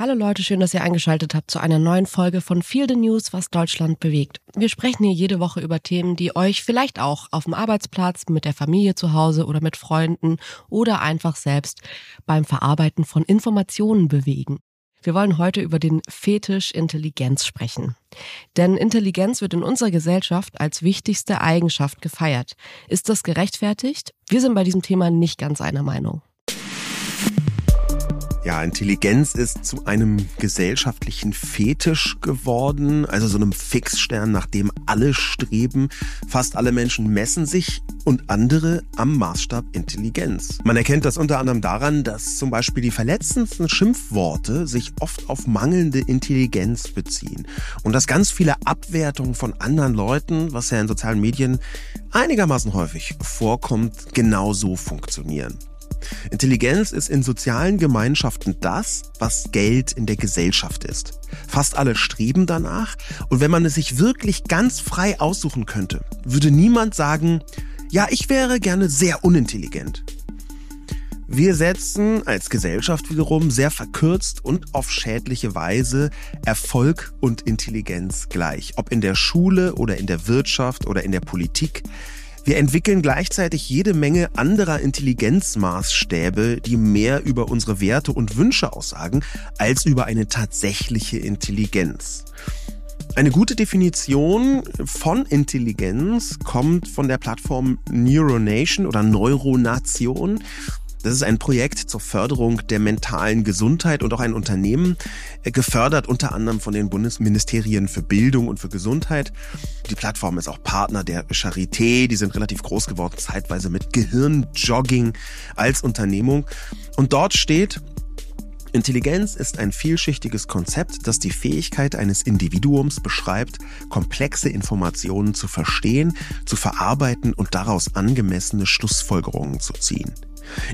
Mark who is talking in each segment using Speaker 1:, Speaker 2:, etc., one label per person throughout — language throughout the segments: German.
Speaker 1: Hallo Leute, schön, dass ihr eingeschaltet habt zu einer neuen Folge von Feel the News, was Deutschland bewegt. Wir sprechen hier jede Woche über Themen, die euch vielleicht auch auf dem Arbeitsplatz, mit der Familie zu Hause oder mit Freunden oder einfach selbst beim Verarbeiten von Informationen bewegen. Wir wollen heute über den Fetisch Intelligenz sprechen. Denn Intelligenz wird in unserer Gesellschaft als wichtigste Eigenschaft gefeiert. Ist das gerechtfertigt? Wir sind bei diesem Thema nicht ganz einer Meinung.
Speaker 2: Ja, Intelligenz ist zu einem gesellschaftlichen Fetisch geworden, also so einem Fixstern, nach dem alle streben. Fast alle Menschen messen sich und andere am Maßstab Intelligenz. Man erkennt das unter anderem daran, dass zum Beispiel die verletzendsten Schimpfworte sich oft auf mangelnde Intelligenz beziehen und dass ganz viele Abwertungen von anderen Leuten, was ja in sozialen Medien einigermaßen häufig vorkommt, genauso funktionieren. Intelligenz ist in sozialen Gemeinschaften das, was Geld in der Gesellschaft ist. Fast alle streben danach und wenn man es sich wirklich ganz frei aussuchen könnte, würde niemand sagen, ja, ich wäre gerne sehr unintelligent. Wir setzen als Gesellschaft wiederum sehr verkürzt und auf schädliche Weise Erfolg und Intelligenz gleich. Ob in der Schule oder in der Wirtschaft oder in der Politik. Wir entwickeln gleichzeitig jede Menge anderer Intelligenzmaßstäbe, die mehr über unsere Werte und Wünsche aussagen, als über eine tatsächliche Intelligenz. Eine gute Definition von Intelligenz kommt von der Plattform Neuronation oder Neuronation. Das ist ein Projekt zur Förderung der mentalen Gesundheit und auch ein Unternehmen, äh, gefördert unter anderem von den Bundesministerien für Bildung und für Gesundheit. Die Plattform ist auch Partner der Charité, die sind relativ groß geworden, zeitweise mit Gehirnjogging als Unternehmung. Und dort steht, Intelligenz ist ein vielschichtiges Konzept, das die Fähigkeit eines Individuums beschreibt, komplexe Informationen zu verstehen, zu verarbeiten und daraus angemessene Schlussfolgerungen zu ziehen.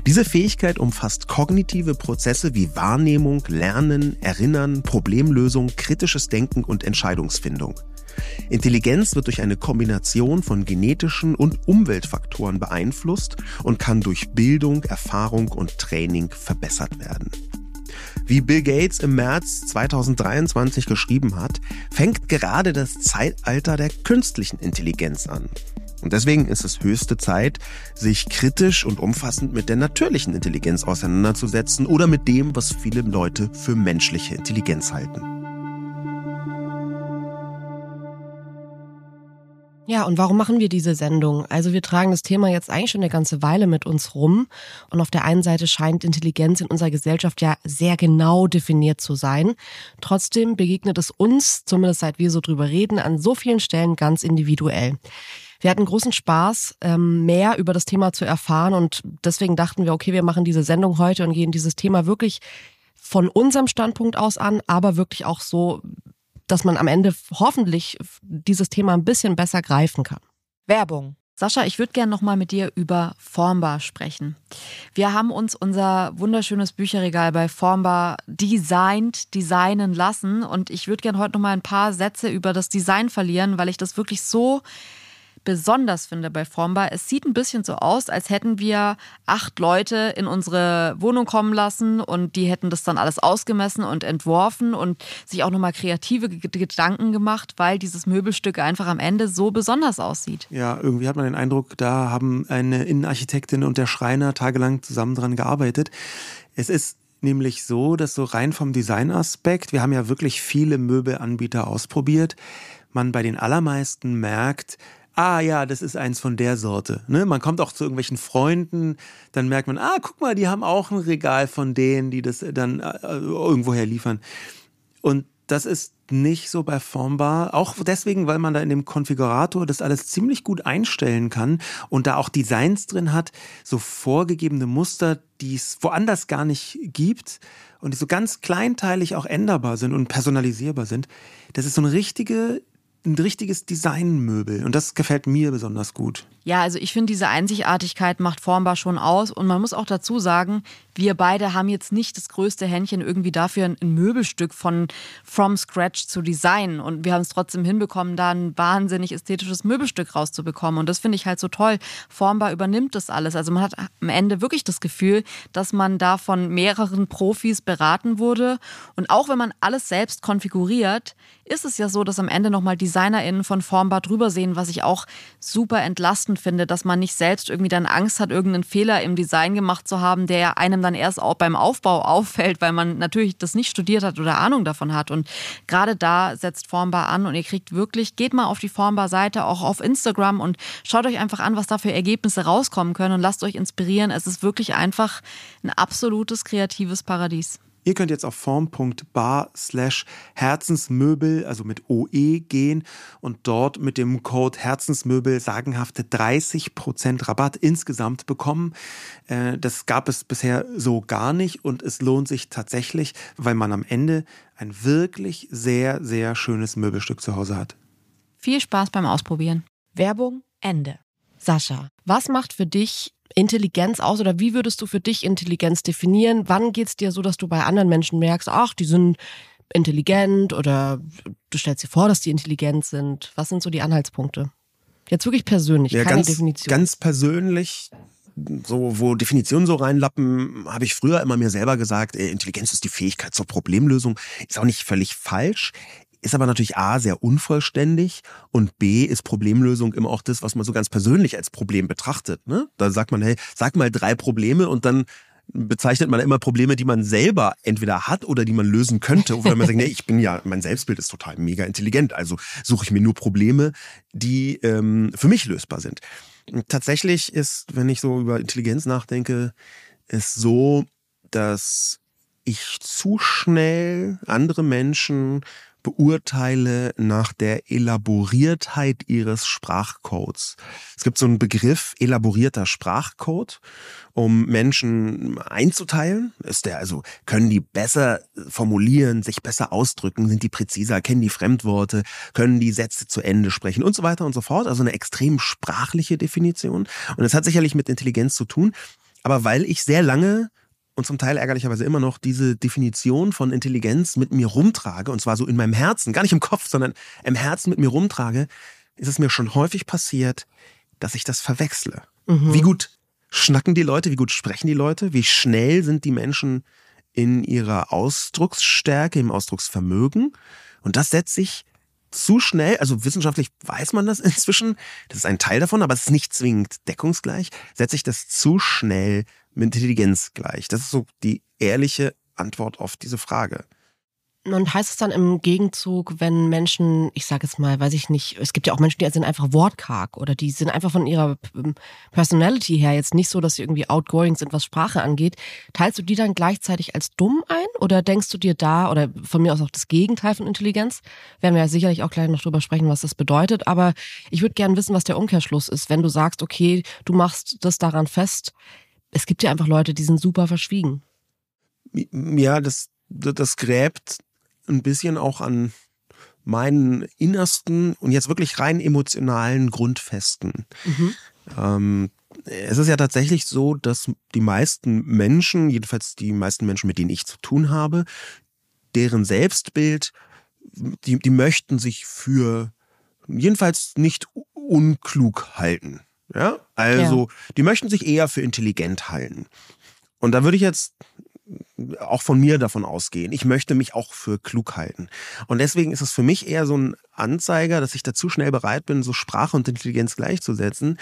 Speaker 2: Diese Fähigkeit umfasst kognitive Prozesse wie Wahrnehmung, Lernen, Erinnern, Problemlösung, kritisches Denken und Entscheidungsfindung. Intelligenz wird durch eine Kombination von genetischen und Umweltfaktoren beeinflusst und kann durch Bildung, Erfahrung und Training verbessert werden. Wie Bill Gates im März 2023 geschrieben hat, fängt gerade das Zeitalter der künstlichen Intelligenz an. Und deswegen ist es höchste Zeit, sich kritisch und umfassend mit der natürlichen Intelligenz auseinanderzusetzen oder mit dem, was viele Leute für menschliche Intelligenz halten.
Speaker 1: Ja, und warum machen wir diese Sendung? Also wir tragen das Thema jetzt eigentlich schon eine ganze Weile mit uns rum. Und auf der einen Seite scheint Intelligenz in unserer Gesellschaft ja sehr genau definiert zu sein. Trotzdem begegnet es uns, zumindest seit wir so drüber reden, an so vielen Stellen ganz individuell. Wir hatten großen Spaß, ähm, mehr über das Thema zu erfahren und deswegen dachten wir, okay, wir machen diese Sendung heute und gehen dieses Thema wirklich von unserem Standpunkt aus an, aber wirklich auch so, dass man am Ende hoffentlich dieses Thema ein bisschen besser greifen kann.
Speaker 3: Werbung. Sascha, ich würde gerne nochmal mit dir über Formbar sprechen. Wir haben uns unser wunderschönes Bücherregal bei Formbar designt, designen lassen und ich würde gerne heute nochmal ein paar Sätze über das Design verlieren, weil ich das wirklich so besonders finde bei Formbar, es sieht ein bisschen so aus, als hätten wir acht Leute in unsere Wohnung kommen lassen und die hätten das dann alles ausgemessen und entworfen und sich auch nochmal kreative Gedanken gemacht, weil dieses Möbelstück einfach am Ende so besonders aussieht.
Speaker 4: Ja, irgendwie hat man den Eindruck, da haben eine Innenarchitektin und der Schreiner tagelang zusammen dran gearbeitet. Es ist nämlich so, dass so rein vom Designaspekt, wir haben ja wirklich viele Möbelanbieter ausprobiert, man bei den allermeisten merkt, ah ja, das ist eins von der Sorte. Ne? Man kommt auch zu irgendwelchen Freunden, dann merkt man, ah, guck mal, die haben auch ein Regal von denen, die das dann äh, irgendwoher liefern. Und das ist nicht so bei Formbar. Auch deswegen, weil man da in dem Konfigurator das alles ziemlich gut einstellen kann und da auch Designs drin hat, so vorgegebene Muster, die es woanders gar nicht gibt und die so ganz kleinteilig auch änderbar sind und personalisierbar sind. Das ist so eine richtige ein richtiges Designmöbel. Und das gefällt mir besonders gut.
Speaker 3: Ja, also ich finde, diese Einzigartigkeit macht Formbar schon aus. Und man muss auch dazu sagen, wir beide haben jetzt nicht das größte Händchen irgendwie dafür, ein Möbelstück von from scratch zu designen. Und wir haben es trotzdem hinbekommen, da ein wahnsinnig ästhetisches Möbelstück rauszubekommen. Und das finde ich halt so toll. Formbar übernimmt das alles, also man hat am Ende wirklich das Gefühl, dass man da von mehreren Profis beraten wurde. Und auch wenn man alles selbst konfiguriert, ist es ja so, dass am Ende nochmal DesignerInnen von Formbar drüber sehen, was ich auch super entlastend finde, dass man nicht selbst irgendwie dann Angst hat, irgendeinen Fehler im Design gemacht zu haben, der einem dann erst auch beim Aufbau auffällt, weil man natürlich das nicht studiert hat oder Ahnung davon hat. Und gerade da setzt Formbar an und ihr kriegt wirklich, geht mal auf die Formbar-Seite, auch auf Instagram und schaut euch einfach an, was da für Ergebnisse rauskommen können und lasst euch inspirieren. Es ist wirklich einfach ein absolutes kreatives Paradies.
Speaker 4: Ihr könnt jetzt auf form.bar slash Herzensmöbel, also mit OE gehen und dort mit dem Code Herzensmöbel sagenhafte 30% Rabatt insgesamt bekommen. Äh, das gab es bisher so gar nicht und es lohnt sich tatsächlich, weil man am Ende ein wirklich sehr, sehr schönes Möbelstück zu Hause hat.
Speaker 3: Viel Spaß beim Ausprobieren.
Speaker 1: Werbung Ende. Sascha, was macht für dich Intelligenz aus oder wie würdest du für dich Intelligenz definieren? Wann geht es dir so, dass du bei anderen Menschen merkst, ach, die sind intelligent oder du stellst dir vor, dass die intelligent sind? Was sind so die Anhaltspunkte? Jetzt wirklich persönlich, ja, keine
Speaker 2: ganz,
Speaker 1: Definition.
Speaker 2: Ganz persönlich, so wo Definitionen so reinlappen, habe ich früher immer mir selber gesagt, Intelligenz ist die Fähigkeit zur Problemlösung. Ist auch nicht völlig falsch ist aber natürlich A, sehr unvollständig und B, ist Problemlösung immer auch das, was man so ganz persönlich als Problem betrachtet. Ne? Da sagt man, hey, sag mal drei Probleme und dann bezeichnet man immer Probleme, die man selber entweder hat oder die man lösen könnte. Oder man sagt, nee, ich bin ja, mein Selbstbild ist total mega intelligent, also suche ich mir nur Probleme, die ähm, für mich lösbar sind. Tatsächlich ist, wenn ich so über Intelligenz nachdenke, ist so, dass ich zu schnell andere Menschen beurteile nach der Elaboriertheit ihres Sprachcodes. Es gibt so einen Begriff elaborierter Sprachcode, um Menschen einzuteilen. Ist der also, können die besser formulieren, sich besser ausdrücken, sind die präziser, kennen die Fremdworte, können die Sätze zu Ende sprechen und so weiter und so fort. Also eine extrem sprachliche Definition. Und das hat sicherlich mit Intelligenz zu tun. Aber weil ich sehr lange und zum Teil ärgerlicherweise immer noch diese Definition von Intelligenz mit mir rumtrage, und zwar so in meinem Herzen, gar nicht im Kopf, sondern im Herzen mit mir rumtrage, ist es mir schon häufig passiert, dass ich das verwechsle. Mhm. Wie gut schnacken die Leute, wie gut sprechen die Leute, wie schnell sind die Menschen in ihrer Ausdrucksstärke, im Ausdrucksvermögen. Und das setzt sich zu schnell, also wissenschaftlich weiß man das inzwischen, das ist ein Teil davon, aber es ist nicht zwingend deckungsgleich, setzt sich das zu schnell Intelligenz gleich? Das ist so die ehrliche Antwort auf diese Frage.
Speaker 1: Und heißt es dann im Gegenzug, wenn Menschen, ich sage jetzt mal, weiß ich nicht, es gibt ja auch Menschen, die sind einfach wortkarg oder die sind einfach von ihrer ähm, Personality her jetzt nicht so, dass sie irgendwie outgoing sind, was Sprache angeht. Teilst du die dann gleichzeitig als dumm ein oder denkst du dir da, oder von mir aus auch das Gegenteil von Intelligenz, werden wir ja sicherlich auch gleich noch drüber sprechen, was das bedeutet, aber ich würde gerne wissen, was der Umkehrschluss ist, wenn du sagst, okay, du machst das daran fest, es gibt ja einfach Leute, die sind super verschwiegen.
Speaker 2: Ja, das, das gräbt ein bisschen auch an meinen innersten und jetzt wirklich rein emotionalen Grundfesten. Mhm. Ähm, es ist ja tatsächlich so, dass die meisten Menschen, jedenfalls die meisten Menschen, mit denen ich zu tun habe, deren Selbstbild, die, die möchten sich für jedenfalls nicht unklug halten. Ja, also ja. die möchten sich eher für intelligent halten. Und da würde ich jetzt auch von mir davon ausgehen. Ich möchte mich auch für klug halten. Und deswegen ist es für mich eher so ein Anzeiger, dass ich da zu schnell bereit bin, so Sprache und Intelligenz gleichzusetzen,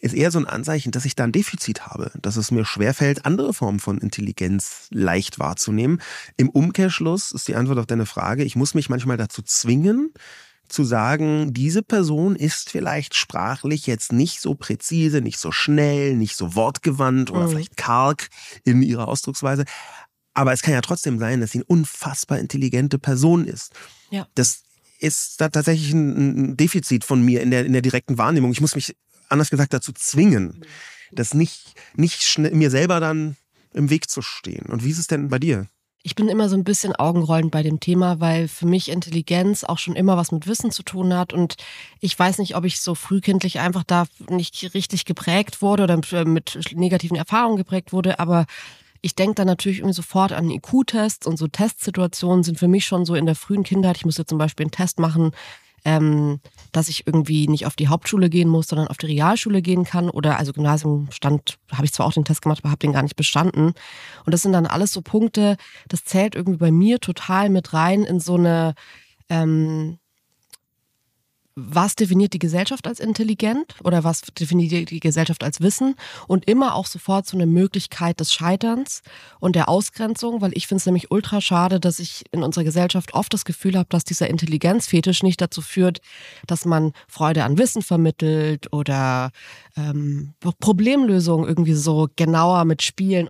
Speaker 2: ist eher so ein Anzeichen, dass ich da ein Defizit habe, dass es mir schwerfällt, andere Formen von Intelligenz leicht wahrzunehmen. Im Umkehrschluss ist die Antwort auf deine Frage, ich muss mich manchmal dazu zwingen, zu sagen, diese Person ist vielleicht sprachlich jetzt nicht so präzise, nicht so schnell, nicht so wortgewandt oder mhm. vielleicht karg in ihrer Ausdrucksweise. Aber es kann ja trotzdem sein, dass sie eine unfassbar intelligente Person ist. Ja. Das ist da tatsächlich ein, Defizit von mir in der, in der direkten Wahrnehmung. Ich muss mich, anders gesagt, dazu zwingen, mhm. das nicht, nicht mir selber dann im Weg zu stehen. Und wie ist es denn bei dir?
Speaker 1: Ich bin immer so ein bisschen augenrollend bei dem Thema, weil für mich Intelligenz auch schon immer was mit Wissen zu tun hat. Und ich weiß nicht, ob ich so frühkindlich einfach da nicht richtig geprägt wurde oder mit negativen Erfahrungen geprägt wurde. Aber ich denke dann natürlich irgendwie sofort an IQ-Tests und so Testsituationen sind für mich schon so in der frühen Kindheit. Ich musste zum Beispiel einen Test machen, ähm, dass ich irgendwie nicht auf die Hauptschule gehen muss, sondern auf die Realschule gehen kann. Oder also Gymnasium stand, habe ich zwar auch den Test gemacht, aber habe den gar nicht bestanden. Und das sind dann alles so Punkte, das zählt irgendwie bei mir total mit rein in so eine ähm, was definiert die Gesellschaft als intelligent oder was definiert die Gesellschaft als Wissen und immer auch sofort so eine Möglichkeit des Scheiterns und der Ausgrenzung, weil ich finde es nämlich ultra schade, dass ich in unserer Gesellschaft oft das Gefühl habe, dass dieser Intelligenzfetisch nicht dazu führt, dass man Freude an Wissen vermittelt oder ähm, Problemlösungen irgendwie so genauer mit Spielen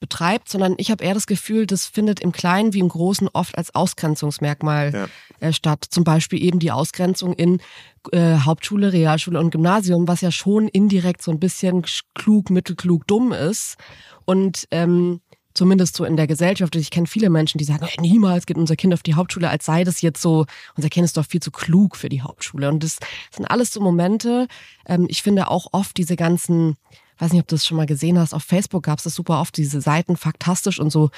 Speaker 1: betreibt, sondern ich habe eher das Gefühl, das findet im Kleinen wie im Großen oft als Ausgrenzungsmerkmal ja. Äh, statt. Zum Beispiel eben die Ausgrenzung in äh, Hauptschule, Realschule und Gymnasium, was ja schon indirekt so ein bisschen klug, mittelklug, dumm ist. Und ähm, zumindest so in der Gesellschaft. Ich kenne viele Menschen, die sagen, hey, niemals geht unser Kind auf die Hauptschule, als sei das jetzt so, unser Kind ist doch viel zu klug für die Hauptschule. Und das sind alles so Momente. Ähm, ich finde auch oft diese ganzen weiß nicht, ob du das schon mal gesehen hast, auf Facebook gab es das super oft, diese Seiten faktastisch und so,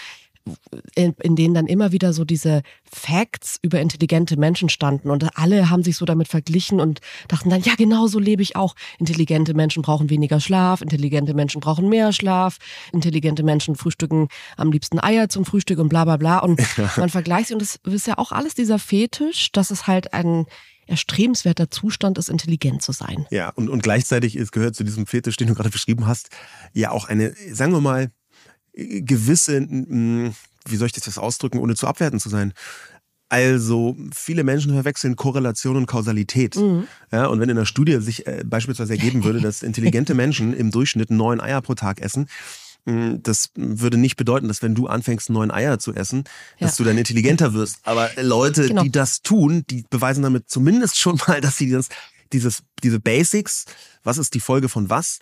Speaker 1: in, in denen dann immer wieder so diese Facts über intelligente Menschen standen und alle haben sich so damit verglichen und dachten dann, ja, genau so lebe ich auch. Intelligente Menschen brauchen weniger Schlaf, intelligente Menschen brauchen mehr Schlaf, intelligente Menschen frühstücken am liebsten Eier zum Frühstück und bla bla bla. Und man vergleicht sich und das ist ja auch alles dieser Fetisch, dass es halt ein erstrebenswerter Zustand ist, intelligent zu sein.
Speaker 2: Ja, und, und gleichzeitig ist, gehört zu diesem Fetisch, den du gerade beschrieben hast, ja auch eine, sagen wir mal, gewisse, wie soll ich das jetzt ausdrücken, ohne zu abwerten zu sein, also viele Menschen verwechseln Korrelation und Kausalität. Mhm. Ja, und wenn in der Studie sich äh, beispielsweise ergeben würde, dass intelligente Menschen im Durchschnitt neun Eier pro Tag essen, hm, das würde nicht bedeuten, dass wenn du anfängst, neun Eier zu essen, ja. dass du dann intelligenter wirst. Aber Leute, genau. die das tun, die beweisen damit zumindest schon mal, dass sie das, dieses, diese Basics, was ist die Folge von was,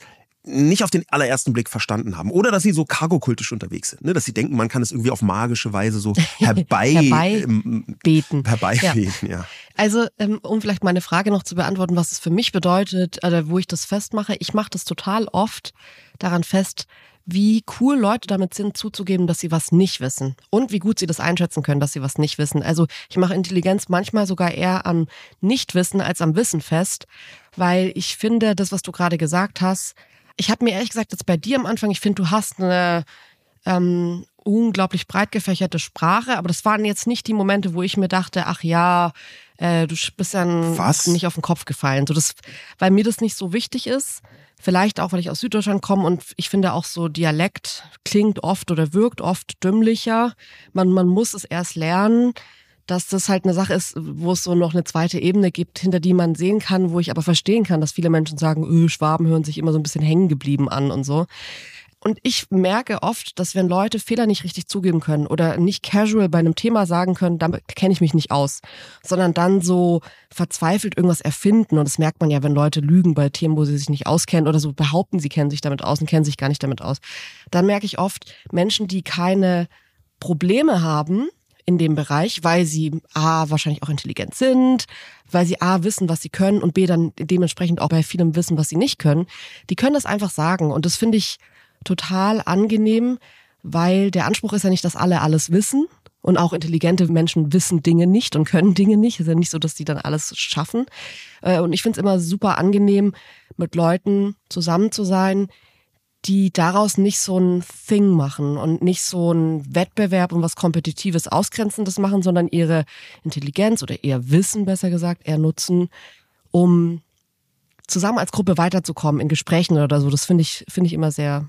Speaker 2: nicht auf den allerersten Blick verstanden haben. Oder dass sie so kargokultisch unterwegs sind. Ne? Dass sie denken, man kann es irgendwie auf magische Weise so herbei,
Speaker 1: herbeibeten.
Speaker 2: Herbeibeten, ja. ja.
Speaker 1: Also, ähm, um vielleicht meine Frage noch zu beantworten, was es für mich bedeutet, oder wo ich das festmache. Ich mache das total oft daran fest, wie cool Leute damit sind, zuzugeben, dass sie was nicht wissen und wie gut sie das einschätzen können, dass sie was nicht wissen. Also ich mache Intelligenz manchmal sogar eher am Nichtwissen als am Wissen fest, weil ich finde, das, was du gerade gesagt hast, ich habe mir ehrlich gesagt jetzt bei dir am Anfang, ich finde, du hast eine ähm, unglaublich breit gefächerte Sprache, aber das waren jetzt nicht die Momente, wo ich mir dachte, ach ja, äh, du bist ja nicht auf den Kopf gefallen. So das, weil mir das nicht so wichtig ist. Vielleicht auch, weil ich aus Süddeutschland komme und ich finde auch so Dialekt klingt oft oder wirkt oft dümmlicher. Man, man muss es erst lernen, dass das halt eine Sache ist, wo es so noch eine zweite Ebene gibt, hinter die man sehen kann, wo ich aber verstehen kann, dass viele Menschen sagen, öh, Schwaben hören sich immer so ein bisschen hängen geblieben an und so. Und ich merke oft, dass wenn Leute Fehler nicht richtig zugeben können oder nicht casual bei einem Thema sagen können, damit kenne ich mich nicht aus, sondern dann so verzweifelt irgendwas erfinden. Und das merkt man ja, wenn Leute lügen bei Themen, wo sie sich nicht auskennen oder so behaupten, sie kennen sich damit aus und kennen sich gar nicht damit aus. Dann merke ich oft Menschen, die keine Probleme haben, in dem Bereich, weil sie A, wahrscheinlich auch intelligent sind, weil sie A, wissen, was sie können und B, dann dementsprechend auch bei vielem wissen, was sie nicht können. Die können das einfach sagen. Und das finde ich total angenehm, weil der Anspruch ist ja nicht, dass alle alles wissen. Und auch intelligente Menschen wissen Dinge nicht und können Dinge nicht. Es ist ja nicht so, dass die dann alles schaffen. Äh, und ich finde es immer super angenehm, mit Leuten zusammen zu sein, die daraus nicht so ein Thing machen und nicht so ein Wettbewerb und was Kompetitives, Ausgrenzendes machen, sondern ihre Intelligenz oder ihr Wissen, besser gesagt, eher nutzen, um zusammen als Gruppe weiterzukommen in Gesprächen oder so. Das finde ich, finde ich immer sehr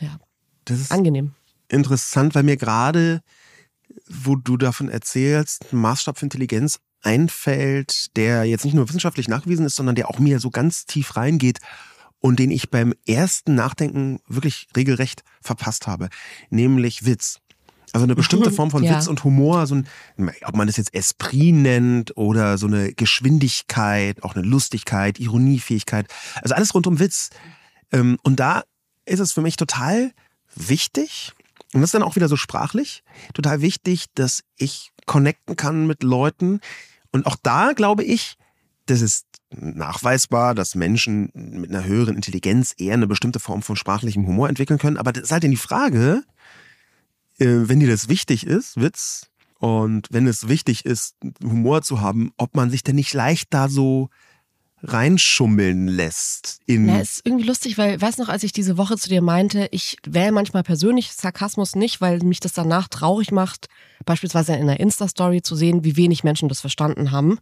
Speaker 1: ja,
Speaker 2: das ist
Speaker 1: angenehm.
Speaker 2: Interessant, weil mir gerade, wo du davon erzählst, ein Maßstab für Intelligenz einfällt, der jetzt nicht nur wissenschaftlich nachgewiesen ist, sondern der auch mir so ganz tief reingeht und den ich beim ersten Nachdenken wirklich regelrecht verpasst habe, nämlich Witz. Also eine bestimmte Form von ja. Witz und Humor, so ein, ob man das jetzt Esprit nennt oder so eine Geschwindigkeit, auch eine Lustigkeit, Ironiefähigkeit, also alles rund um Witz. Ähm, und da ist es für mich total wichtig, Und das ist dann auch wieder so sprachlich total wichtig, dass ich connecten kann mit Leuten. Und auch da glaube ich, das ist nachweisbar, dass Menschen mit einer höheren Intelligenz eher eine bestimmte Form von sprachlichem Humor entwickeln können. Aber das ist halt die Frage, äh, wenn dir das wichtig ist, Witz, und wenn es wichtig ist, Humor zu haben, ob man sich denn nicht leicht da so reinschummeln lässt. In
Speaker 1: ja, ist irgendwie lustig, weil, weißt noch, als ich diese Woche zu dir meinte, ich wähle manchmal persönlich Sarkasmus nicht, weil mich das danach traurig macht, beispielsweise in einer Insta-Story zu sehen, wie wenig Menschen das verstanden haben,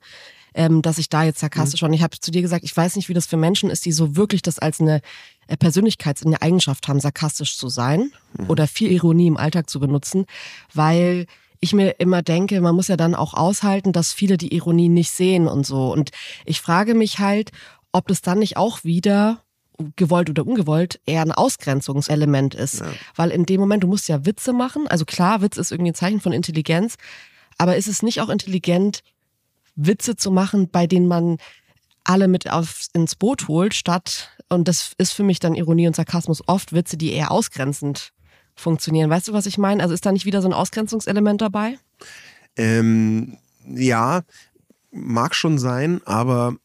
Speaker 1: ähm, dass ich da jetzt sarkastisch mhm. war. Und ich habe zu dir gesagt, ich weiß nicht, wie das für Menschen ist, die so wirklich das als eine äh, Persönlichkeits-, eine Eigenschaft haben, sarkastisch zu sein mhm. oder viel Ironie im Alltag zu benutzen, weil ich mir immer denke, man muss ja dann auch aushalten, dass viele die Ironie nicht sehen und so. Und ich frage mich halt, ob das dann nicht auch wieder gewollt oder ungewollt eher ein Ausgrenzungselement ist. Ja. Weil in dem Moment, du musst ja Witze machen. Also klar, Witz ist irgendwie ein Zeichen von Intelligenz. Aber ist es nicht auch intelligent, Witze zu machen, bei denen man alle mit aufs, ins Boot holt, statt, und das ist für mich dann Ironie und Sarkasmus oft Witze, die eher ausgrenzend funktionieren. Weißt du, was ich meine? Also ist da nicht wieder so ein Ausgrenzungselement dabei?
Speaker 2: Ähm, ja, mag schon sein, aber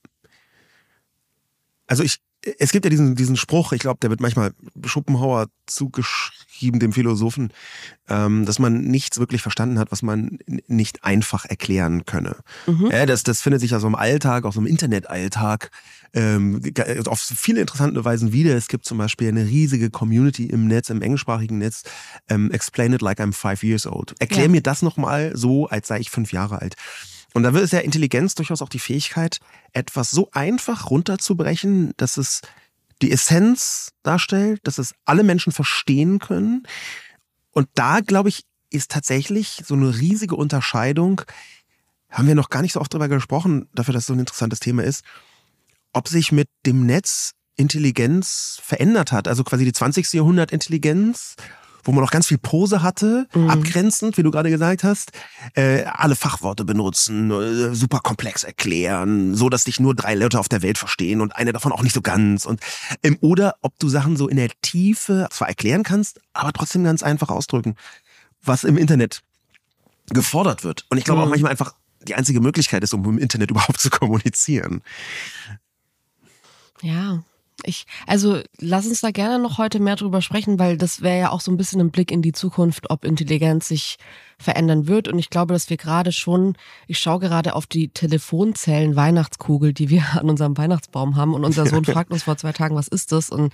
Speaker 2: also ich, es gibt ja diesen, diesen Spruch, ich glaube, der wird manchmal Schopenhauer zugeschrieben, dem Philosophen, ähm, dass man nichts wirklich verstanden hat, was man nicht einfach erklären könne. Mhm. Ja, das, das findet sich ja so im Alltag, auch so im Internetalltag, ähm, auf viele interessante Weisen wieder. Es gibt zum Beispiel eine riesige Community im Netz, im englischsprachigen Netz, ähm, Explain it like I'm five years old. Erklär ja. mir das nochmal so, als sei ich fünf Jahre alt. Und da ist ja Intelligenz durchaus auch die Fähigkeit, etwas so einfach runterzubrechen, dass es die Essenz darstellt, dass es alle Menschen verstehen können. Und da, glaube ich, ist tatsächlich so eine riesige Unterscheidung, haben wir noch gar nicht so oft drüber gesprochen, dafür, dass es so ein interessantes Thema ist, ob sich mit dem Netz Intelligenz verändert hat. Also quasi die 20. Jahrhundert Intelligenz wo man noch ganz viel Pose hatte, mhm. abgrenzend, wie du gerade gesagt hast, äh, alle Fachworte benutzen, äh, super komplex erklären, so dass dich nur drei Leute auf der Welt verstehen und eine davon auch nicht so ganz. Und ähm, oder ob du Sachen so in der Tiefe zwar erklären kannst, aber trotzdem ganz einfach ausdrücken, was im Internet gefordert wird. Und ich glaube mhm. auch manchmal einfach die einzige Möglichkeit ist, um im Internet überhaupt zu kommunizieren.
Speaker 1: Ja, ich, also lass uns da gerne noch heute mehr drüber sprechen, weil das wäre ja auch so ein bisschen ein Blick in die Zukunft, ob Intelligenz sich verändern wird. Und ich glaube, dass wir gerade schon, ich schaue gerade auf die Telefonzellen Weihnachtskugel, die wir an unserem Weihnachtsbaum haben. Und unser Sohn fragt uns vor zwei Tagen, was ist das? Und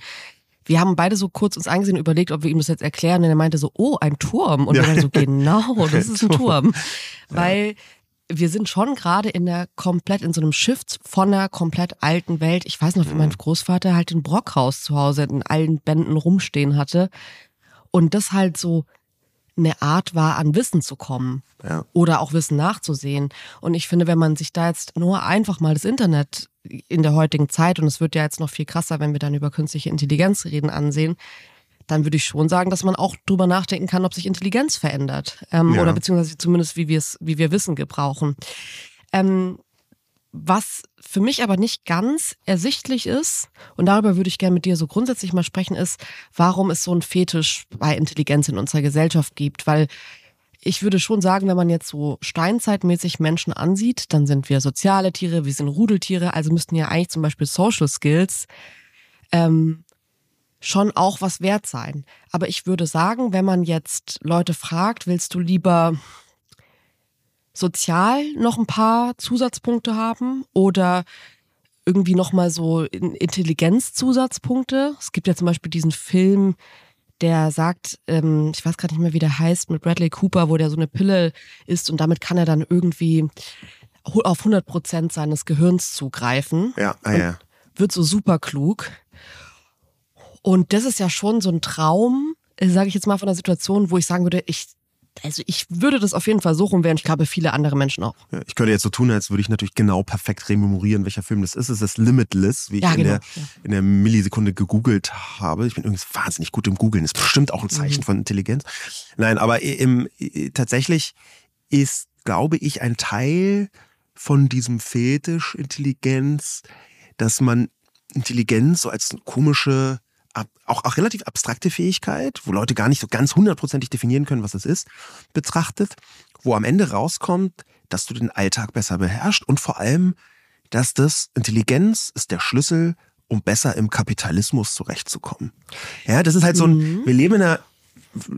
Speaker 1: wir haben beide so kurz uns angesehen überlegt, ob wir ihm das jetzt erklären. Und er meinte so, oh, ein Turm. Und ja. wir waren so, genau, das ist ein Turm. Weil wir sind schon gerade in der komplett in so einem Shift von einer komplett alten Welt. Ich weiß noch, wie mein mhm. Großvater halt den Brockhaus zu Hause in allen Bänden rumstehen hatte und das halt so eine Art war, an Wissen zu kommen ja. oder auch Wissen nachzusehen. Und ich finde, wenn man sich da jetzt nur einfach mal das Internet in der heutigen Zeit, und es wird ja jetzt noch viel krasser, wenn wir dann über künstliche Intelligenz reden, ansehen, dann würde ich schon sagen, dass man auch drüber nachdenken kann, ob sich Intelligenz verändert. Ähm, ja. Oder beziehungsweise zumindest, wie wir es, wie wir Wissen gebrauchen. Ähm, was für mich aber nicht ganz ersichtlich ist, und darüber würde ich gerne mit dir so grundsätzlich mal sprechen, ist, warum es so ein Fetisch bei Intelligenz in unserer Gesellschaft gibt. Weil ich würde schon sagen, wenn man jetzt so steinzeitmäßig Menschen ansieht, dann sind wir soziale Tiere, wir sind Rudeltiere, also müssten ja eigentlich zum Beispiel Social Skills ähm, schon auch was wert sein. Aber ich würde sagen, wenn man jetzt Leute fragt, willst du lieber sozial noch ein paar Zusatzpunkte haben oder irgendwie nochmal so Intelligenzzusatzpunkte? Es gibt ja zum Beispiel diesen Film, der sagt, ähm, ich weiß gerade nicht mehr, wie der heißt, mit Bradley Cooper, wo der so eine Pille isst und damit kann er dann irgendwie auf 100 Prozent seines Gehirns zugreifen.
Speaker 2: Ja, ah, ja.
Speaker 1: Wird so super klug. Und das ist ja schon so ein Traum, äh, sage ich jetzt mal von der Situation, wo ich sagen würde, ich also ich würde das auf jeden Fall suchen, während ich glaube, viele andere Menschen auch.
Speaker 2: Ja, ich könnte jetzt so tun, als würde ich natürlich genau perfekt rememorieren, welcher Film das ist. Es ist Limitless, wie ich ja, genau, in, der, ja. in der Millisekunde gegoogelt habe. Ich bin übrigens wahnsinnig gut im Googeln. Ist bestimmt auch ein Zeichen mhm. von Intelligenz. Nein, aber im, tatsächlich ist, glaube ich, ein Teil von diesem Fetisch Intelligenz, dass man Intelligenz so als komische auch, auch relativ abstrakte Fähigkeit, wo Leute gar nicht so ganz hundertprozentig definieren können, was es ist, betrachtet, wo am Ende rauskommt, dass du den Alltag besser beherrschst und vor allem, dass das Intelligenz ist der Schlüssel, um besser im Kapitalismus zurechtzukommen. Ja, das ist halt so ein, mhm. wir leben in einer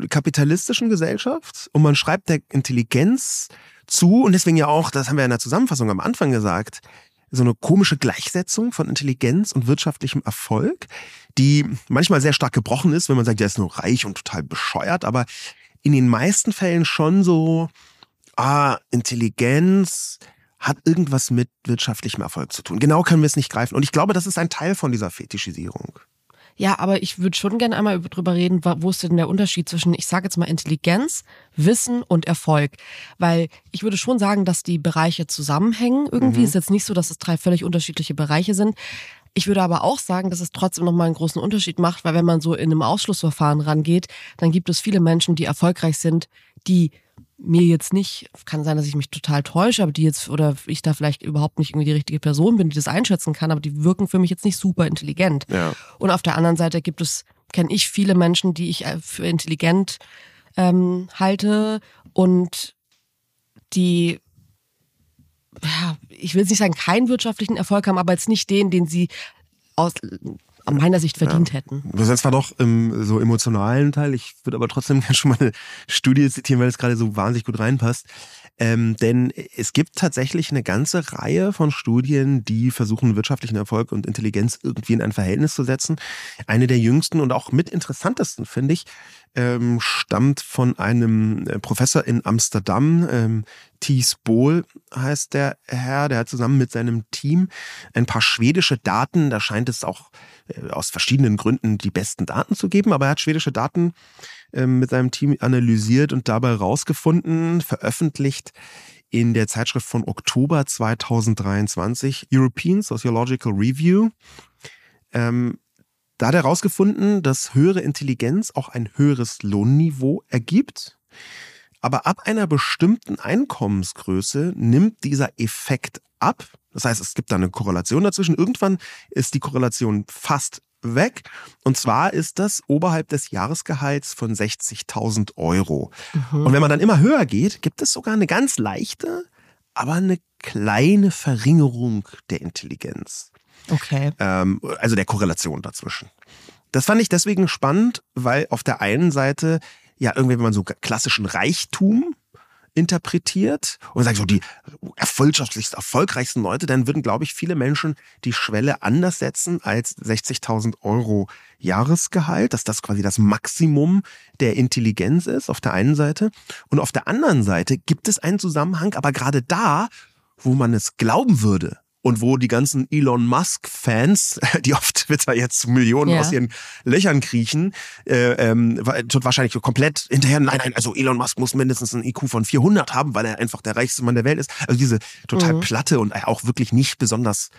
Speaker 2: kapitalistischen Gesellschaft und man schreibt der Intelligenz zu und deswegen ja auch, das haben wir in der Zusammenfassung am Anfang gesagt, so eine komische Gleichsetzung von Intelligenz und wirtschaftlichem Erfolg, die manchmal sehr stark gebrochen ist, wenn man sagt, der ist nur reich und total bescheuert, aber in den meisten Fällen schon so, ah, Intelligenz hat irgendwas mit wirtschaftlichem Erfolg zu tun. Genau können wir es nicht greifen. Und ich glaube, das ist ein Teil von dieser Fetischisierung.
Speaker 1: Ja, aber ich würde schon gerne einmal drüber reden, wo ist denn der Unterschied zwischen, ich sage jetzt mal, Intelligenz, Wissen und Erfolg. Weil ich würde schon sagen, dass die Bereiche zusammenhängen. Irgendwie mhm. ist jetzt nicht so, dass es drei völlig unterschiedliche Bereiche sind. Ich würde aber auch sagen, dass es trotzdem nochmal einen großen Unterschied macht, weil wenn man so in einem Ausschlussverfahren rangeht, dann gibt es viele Menschen, die erfolgreich sind, die mir jetzt nicht, kann sein, dass ich mich total täusche, aber die jetzt, oder ich da vielleicht überhaupt nicht irgendwie die richtige Person bin, die das einschätzen kann, aber die wirken für mich jetzt nicht super intelligent. Ja. Und auf der anderen Seite gibt es, kenne ich viele Menschen, die ich äh, für intelligent ähm, halte und die ja, ich will nicht sagen, keinen wirtschaftlichen Erfolg haben, aber jetzt nicht den, den sie aus aus meiner Sicht verdient ja. hätten.
Speaker 2: Du sind zwar doch im so emotionalen Teil, ich würde aber trotzdem gerne schon mal eine Studie zitieren, weil es gerade so wahnsinnig gut reinpasst. Ähm, denn es gibt tatsächlich eine ganze Reihe von Studien, die versuchen, wirtschaftlichen Erfolg und Intelligenz irgendwie in ein Verhältnis zu setzen. Eine der jüngsten und auch mit interessantesten, finde ich, ähm, stammt von einem äh, Professor in Amsterdam, ähm, Thies Bohl heißt der Herr, der hat zusammen mit seinem Team ein paar schwedische Daten, da scheint es auch äh, aus verschiedenen Gründen die besten Daten zu geben, aber er hat schwedische Daten äh, mit seinem Team analysiert und dabei rausgefunden, veröffentlicht in der Zeitschrift von Oktober 2023, European Sociological Review. Ähm, da hat er herausgefunden, dass höhere Intelligenz auch ein höheres Lohnniveau ergibt. Aber ab einer bestimmten Einkommensgröße nimmt dieser Effekt ab. Das heißt, es gibt da eine Korrelation dazwischen. Irgendwann ist die Korrelation fast weg. Und zwar ist das oberhalb des Jahresgehalts von 60.000 Euro. Mhm. Und wenn man dann immer höher geht, gibt es sogar eine ganz leichte, aber eine kleine Verringerung der Intelligenz.
Speaker 1: Okay.
Speaker 2: Ähm, also der Korrelation dazwischen. Das fand ich deswegen spannend, weil auf der einen Seite, ja, irgendwie, wenn man so klassischen Reichtum interpretiert und sagt so die erfolgschaftlichst erfolgreichsten Leute, dann würden, glaube ich, viele Menschen die Schwelle anders setzen als 60.000 Euro Jahresgehalt, dass das quasi das Maximum der Intelligenz ist auf der einen Seite. Und auf der anderen Seite gibt es einen Zusammenhang, aber gerade da, wo man es glauben würde, und wo die ganzen Elon Musk-Fans, die auf Twitter jetzt Millionen ja. aus ihren Löchern kriechen, äh, ähm, wahrscheinlich komplett hinterher, nein, nein, also Elon Musk muss mindestens ein IQ von 400 haben, weil er einfach der reichste Mann der Welt ist. Also diese total mhm. platte und auch wirklich nicht besonders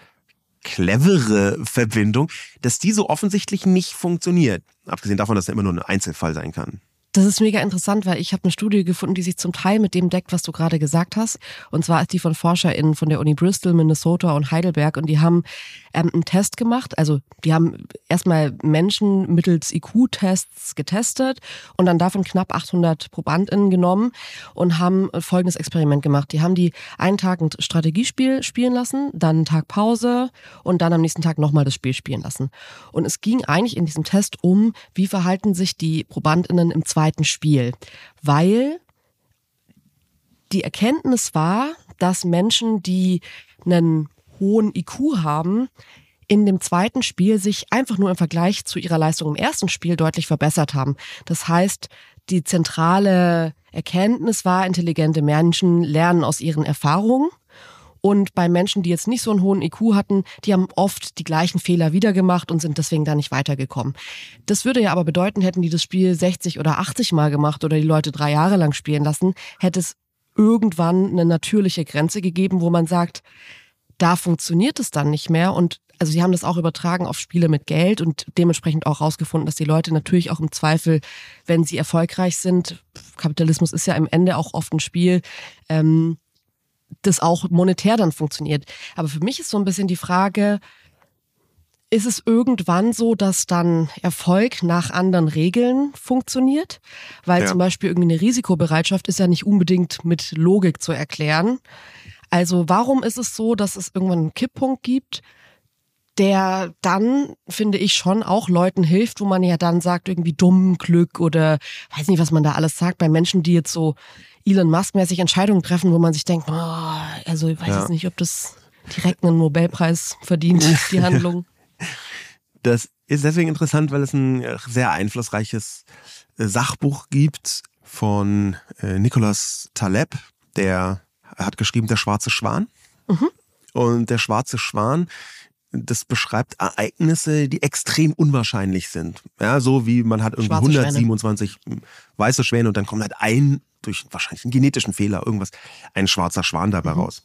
Speaker 2: clevere Verbindung, dass die so offensichtlich nicht funktioniert. Abgesehen davon, dass er immer nur ein Einzelfall sein kann.
Speaker 1: Das ist mega interessant, weil ich habe eine Studie gefunden, die sich zum Teil mit dem deckt, was du gerade gesagt hast. Und zwar ist die von ForscherInnen von der Uni Bristol, Minnesota und Heidelberg. Und die haben ähm, einen Test gemacht. Also die haben erstmal Menschen mittels IQ-Tests getestet und dann davon knapp 800 ProbandInnen genommen und haben folgendes Experiment gemacht. Die haben die einen Tag ein Strategiespiel spielen lassen, dann einen Tag Pause und dann am nächsten Tag nochmal das Spiel spielen lassen. Und es ging eigentlich in diesem Test um, wie verhalten sich die ProbandInnen im zweiten Spiel, weil die Erkenntnis war, dass Menschen, die einen hohen IQ haben, in dem zweiten Spiel sich einfach nur im Vergleich zu ihrer Leistung im ersten Spiel deutlich verbessert haben. Das heißt, die zentrale Erkenntnis war, intelligente Menschen lernen aus ihren Erfahrungen und bei Menschen, die jetzt nicht so einen hohen IQ hatten, die haben oft die gleichen Fehler wieder gemacht und sind deswegen da nicht weitergekommen. Das würde ja aber bedeuten, hätten die das Spiel 60 oder 80 Mal gemacht oder die Leute drei Jahre lang spielen lassen, hätte es irgendwann eine natürliche Grenze gegeben, wo man sagt, da funktioniert es dann nicht mehr und also sie haben das auch übertragen auf Spiele mit Geld und dementsprechend auch herausgefunden, dass die Leute natürlich auch im Zweifel, wenn sie erfolgreich sind, Kapitalismus ist ja im Ende auch oft ein Spiel, ähm, das auch monetär dann funktioniert. Aber für mich ist so ein bisschen die Frage, ist es irgendwann so, dass dann Erfolg nach anderen Regeln funktioniert? Weil ja. zum Beispiel irgendwie eine Risikobereitschaft ist ja nicht unbedingt mit Logik zu erklären. Also warum ist es so, dass es irgendwann einen Kipppunkt gibt, der dann, finde ich, schon auch Leuten hilft, wo man ja dann sagt, irgendwie dumm Glück oder weiß nicht, was man da alles sagt, bei Menschen, die jetzt so Elon Musk-mäßig Entscheidungen treffen, wo man sich denkt, oh, also ich weiß ja. jetzt nicht, ob das direkt einen Nobelpreis verdient, die Handlung.
Speaker 2: Das ist deswegen interessant, weil es ein sehr einflussreiches äh, Sachbuch gibt von äh, Nicolas Taleb, der hat geschrieben Der schwarze Schwan. Mhm. Und der schwarze Schwan, das beschreibt Ereignisse, die extrem unwahrscheinlich sind. Ja, so wie man hat irgendwie 127 Schwäne. weiße Schwäne und dann kommt halt ein, durch wahrscheinlich einen genetischen Fehler, irgendwas, ein schwarzer Schwan dabei mhm. raus.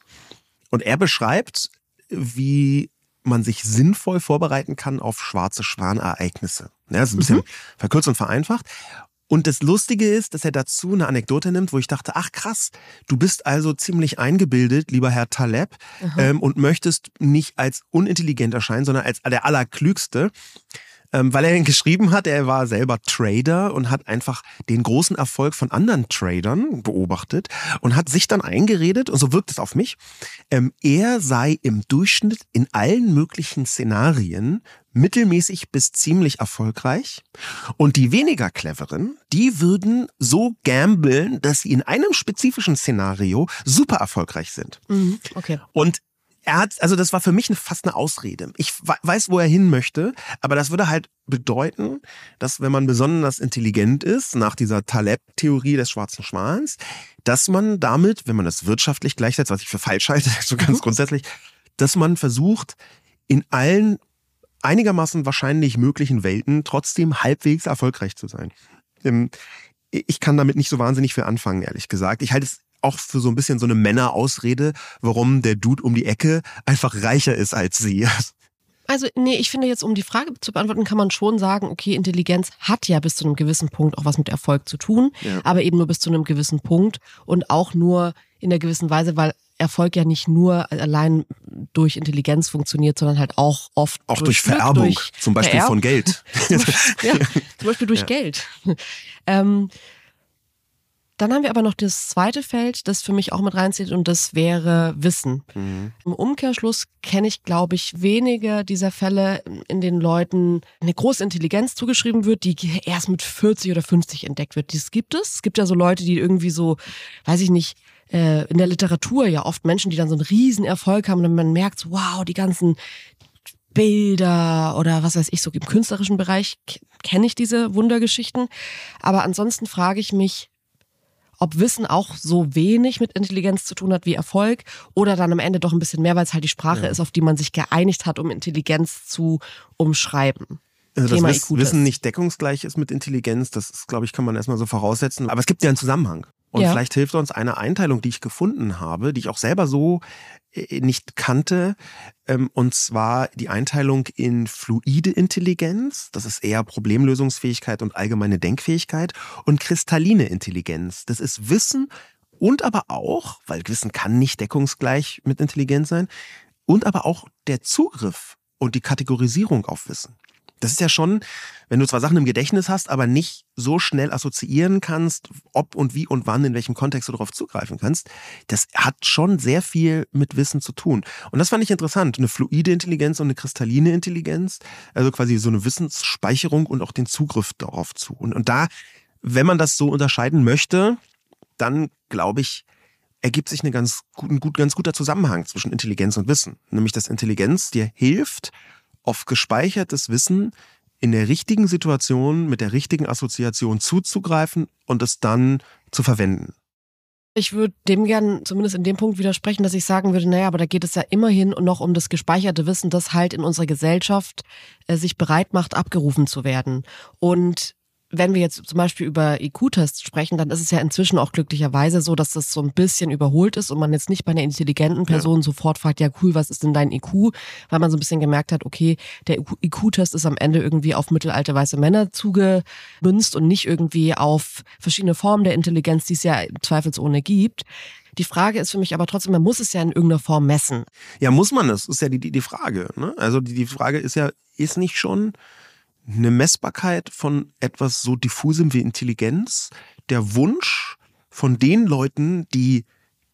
Speaker 2: Und er beschreibt, wie man sich sinnvoll vorbereiten kann auf schwarze Schwanereignisse. Ja, das ist ein bisschen mhm. verkürzt und vereinfacht. Und das Lustige ist, dass er dazu eine Anekdote nimmt, wo ich dachte, ach krass, du bist also ziemlich eingebildet, lieber Herr Taleb, ähm, und möchtest nicht als unintelligent erscheinen, sondern als der Allerklügste ähm, weil er geschrieben hat, er war selber Trader und hat einfach den großen Erfolg von anderen Tradern beobachtet und hat sich dann eingeredet, und so wirkt es auf mich, ähm, er sei im Durchschnitt in allen möglichen Szenarien mittelmäßig bis ziemlich erfolgreich. Und die weniger cleveren, die würden so gambeln, dass sie in einem spezifischen Szenario super erfolgreich sind.
Speaker 1: Mhm, okay.
Speaker 2: Und er hat, also das war für mich fast eine Ausrede. Ich weiß, wo er hin möchte, aber das würde halt bedeuten, dass wenn man besonders intelligent ist, nach dieser Taleb-Theorie des schwarzen Schwans, dass man damit, wenn man das wirtschaftlich gleichsetzt, was ich für falsch halte, so ganz mhm. grundsätzlich, dass man versucht, in allen einigermaßen wahrscheinlich möglichen Welten trotzdem halbwegs erfolgreich zu sein. Ich kann damit nicht so wahnsinnig viel anfangen, ehrlich gesagt. Ich halte es auch für so ein bisschen so eine Männerausrede, warum der Dude um die Ecke einfach reicher ist als sie.
Speaker 1: Also, nee, ich finde jetzt, um die Frage zu beantworten, kann man schon sagen, okay, Intelligenz hat ja bis zu einem gewissen Punkt auch was mit Erfolg zu tun, ja. aber eben nur bis zu einem gewissen Punkt und auch nur in einer gewissen Weise, weil Erfolg ja nicht nur allein durch Intelligenz funktioniert, sondern halt auch oft
Speaker 2: auch durch, durch Vererbung, durch zum Beispiel Vererb von Geld.
Speaker 1: ja, zum Beispiel durch ja. Geld. Ähm, dann haben wir aber noch das zweite Feld, das für mich auch mit reinzieht und das wäre Wissen. Mhm. Im Umkehrschluss kenne ich, glaube ich, wenige dieser Fälle, in denen Leuten eine große Intelligenz zugeschrieben wird, die erst mit 40 oder 50 entdeckt wird. Das gibt es. Es gibt ja so Leute, die irgendwie so, weiß ich nicht, äh, in der Literatur ja oft Menschen, die dann so einen riesen Erfolg haben und man merkt, wow, die ganzen Bilder oder was weiß ich, so im künstlerischen Bereich kenne ich diese Wundergeschichten. Aber ansonsten frage ich mich, ob Wissen auch so wenig mit Intelligenz zu tun hat wie Erfolg oder dann am Ende doch ein bisschen mehr, weil es halt die Sprache ja. ist, auf die man sich geeinigt hat, um Intelligenz zu umschreiben.
Speaker 2: Also Thema das Wissen nicht deckungsgleich ist mit Intelligenz, das ist, glaube ich, kann man erstmal so voraussetzen. Aber es gibt ja einen Zusammenhang. Und ja. vielleicht hilft uns eine Einteilung, die ich gefunden habe, die ich auch selber so äh, nicht kannte, ähm, und zwar die Einteilung in fluide Intelligenz, das ist eher Problemlösungsfähigkeit und allgemeine Denkfähigkeit, und kristalline Intelligenz, das ist Wissen und aber auch, weil Wissen kann nicht deckungsgleich mit Intelligenz sein, und aber auch der Zugriff und die Kategorisierung auf Wissen. Das ist ja schon, wenn du zwar Sachen im Gedächtnis hast, aber nicht so schnell assoziieren kannst, ob und wie und wann, in welchem Kontext du darauf zugreifen kannst, das hat schon sehr viel mit Wissen zu tun. Und das fand ich interessant. Eine fluide Intelligenz und eine kristalline Intelligenz, also quasi so eine Wissensspeicherung und auch den Zugriff darauf zu. Und, und da, wenn man das so unterscheiden möchte, dann glaube ich, ergibt sich eine ganz, ein gut, ganz guter Zusammenhang zwischen Intelligenz und Wissen. Nämlich, dass Intelligenz dir hilft, auf gespeichertes Wissen in der richtigen Situation mit der richtigen Assoziation zuzugreifen und es dann zu verwenden.
Speaker 1: Ich würde dem gern zumindest in dem Punkt widersprechen, dass ich sagen würde, naja, aber da geht es ja immerhin noch um das gespeicherte Wissen, das halt in unserer Gesellschaft äh, sich bereit macht, abgerufen zu werden. Und wenn wir jetzt zum Beispiel über IQ-Tests sprechen, dann ist es ja inzwischen auch glücklicherweise so, dass das so ein bisschen überholt ist und man jetzt nicht bei einer intelligenten Person ja. sofort fragt, ja cool, was ist denn dein IQ? Weil man so ein bisschen gemerkt hat, okay, der IQ-Test ist am Ende irgendwie auf mittelalte weiße Männer zugemünzt und nicht irgendwie auf verschiedene Formen der Intelligenz, die es ja zweifelsohne gibt. Die Frage ist für mich aber trotzdem, man muss es ja in irgendeiner Form messen.
Speaker 2: Ja, muss man das? Ist ja die, die, die Frage. Ne? Also die, die Frage ist ja, ist nicht schon eine Messbarkeit von etwas so diffusem wie Intelligenz der Wunsch von den Leuten, die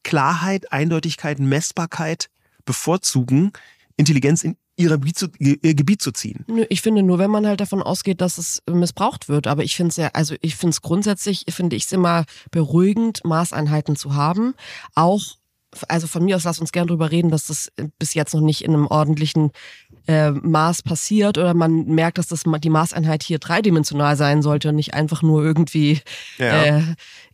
Speaker 2: Klarheit, Eindeutigkeit, Messbarkeit bevorzugen, Intelligenz in ihrer Gebiet zu, ihr Gebiet zu ziehen.
Speaker 1: Ich finde nur, wenn man halt davon ausgeht, dass es missbraucht wird. Aber ich finde es ja, also ich finde es grundsätzlich, finde ich es immer beruhigend, Maßeinheiten zu haben. Auch, also von mir aus lass uns gern drüber reden, dass das bis jetzt noch nicht in einem ordentlichen äh, Maß passiert oder man merkt, dass das die Maßeinheit hier dreidimensional sein sollte und nicht einfach nur irgendwie ja. äh,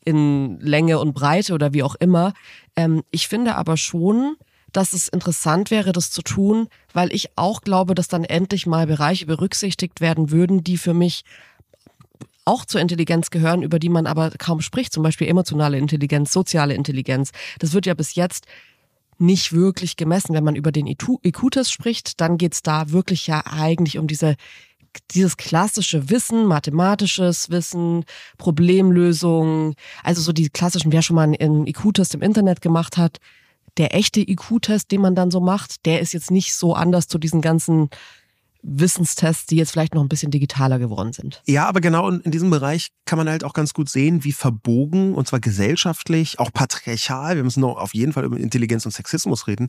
Speaker 1: in Länge und Breite oder wie auch immer. Ähm, ich finde aber schon, dass es interessant wäre, das zu tun, weil ich auch glaube, dass dann endlich mal Bereiche berücksichtigt werden würden, die für mich auch zur Intelligenz gehören, über die man aber kaum spricht, zum Beispiel emotionale Intelligenz, soziale Intelligenz. Das wird ja bis jetzt nicht wirklich gemessen. Wenn man über den IQ-Test spricht, dann geht's da wirklich ja eigentlich um diese dieses klassische Wissen, mathematisches Wissen, Problemlösung, also so die klassischen, wer schon mal einen IQ-Test im Internet gemacht hat, der echte IQ-Test, den man dann so macht, der ist jetzt nicht so anders zu diesen ganzen Wissenstests, die jetzt vielleicht noch ein bisschen digitaler geworden sind.
Speaker 2: Ja, aber genau in, diesem Bereich kann man halt auch ganz gut sehen, wie verbogen, und zwar gesellschaftlich, auch patriarchal, wir müssen noch auf jeden Fall über Intelligenz und Sexismus reden,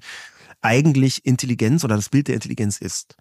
Speaker 2: eigentlich Intelligenz oder das Bild der Intelligenz ist.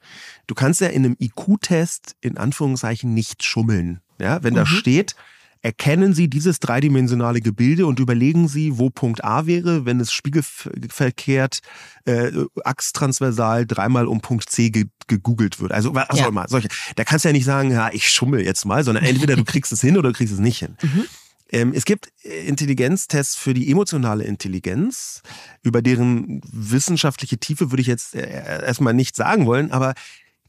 Speaker 2: Du kannst ja in einem IQ-Test in Anführungszeichen nicht schummeln. Ja, wenn da mhm. steht, Erkennen Sie dieses dreidimensionale Gebilde und überlegen Sie, wo Punkt A wäre, wenn es spiegelverkehrt äh, achstransversal dreimal um Punkt C ge gegoogelt wird. Also was ja. auch immer, solche. Da kannst du ja nicht sagen, ja, ich schummel jetzt mal, sondern entweder du kriegst es hin oder du kriegst es nicht hin. Mhm. Ähm, es gibt äh, Intelligenztests für die emotionale Intelligenz, über deren wissenschaftliche Tiefe würde ich jetzt äh, erstmal nicht sagen wollen, aber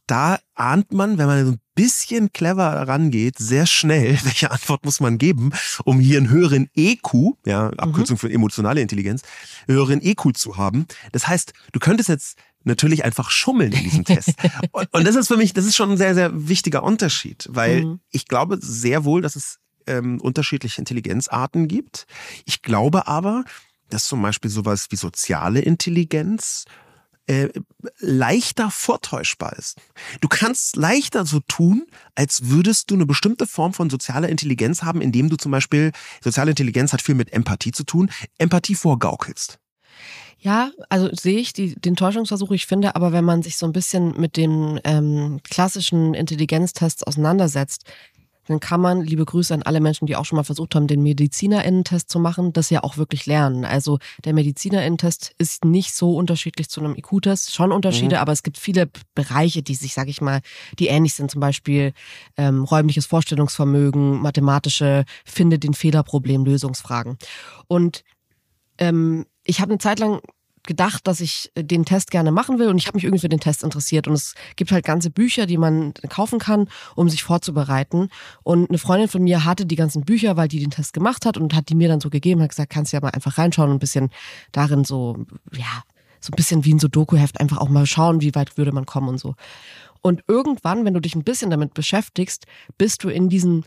Speaker 2: da ahnt man, wenn man so ein bisschen clever rangeht, sehr schnell, welche Antwort muss man geben, um hier einen höheren EQ, ja, Abkürzung mhm. für emotionale Intelligenz, höheren EQ zu haben. Das heißt, du könntest jetzt natürlich einfach schummeln in diesem Test. Und, und, das ist für mich, das ist schon ein sehr, sehr wichtiger Unterschied, weil mhm. ich glaube sehr wohl, dass es ähm, unterschiedliche Intelligenzarten gibt. Ich glaube aber, dass zum Beispiel sowas wie soziale Intelligenz äh, leichter vortäuschbar ist. Du kannst leichter so tun, als würdest du eine bestimmte Form von sozialer Intelligenz haben, indem du zum Beispiel, soziale Intelligenz hat viel mit Empathie zu tun, Empathie vorgaukelst.
Speaker 1: Ja, also sehe ich die, den Täuschungsversuch. Ich finde aber, wenn man sich so ein bisschen mit den ähm, klassischen Intelligenztests auseinandersetzt, dann kann man, liebe Grüße an alle Menschen, die auch schon mal versucht haben, den Medizinerinnentest zu machen, das ja auch wirklich lernen. Also der Medizinerinnentest ist nicht so unterschiedlich zu einem IQ-Test, schon Unterschiede, mhm. aber es gibt viele Bereiche, die sich, sage ich mal, die ähnlich sind, zum Beispiel ähm, räumliches Vorstellungsvermögen, mathematische, finde den Fehlerproblem, Lösungsfragen. Und ähm, ich habe eine Zeit lang gedacht, dass ich äh, den Test gerne machen will. Und ich habe mich irgendwie für den Test interessiert. Und es gibt halt ganze Bücher, die man kaufen kann, um sich vorzubereiten. Und eine Freundin von mir hatte die ganzen Bücher, weil die den Test gemast hat und hat die mir dann so gegeben, hat gesagt, kannst ja mal einfach reinschauen und ein bisschen darin so, ja, so ein bisschen wie ein Sudoku-Heft einfach auch mal schauen, wie weit würde man kommen und so. Und irgendwann, wenn du dich ein bisschen damit beschäftigst, bist du in diesen,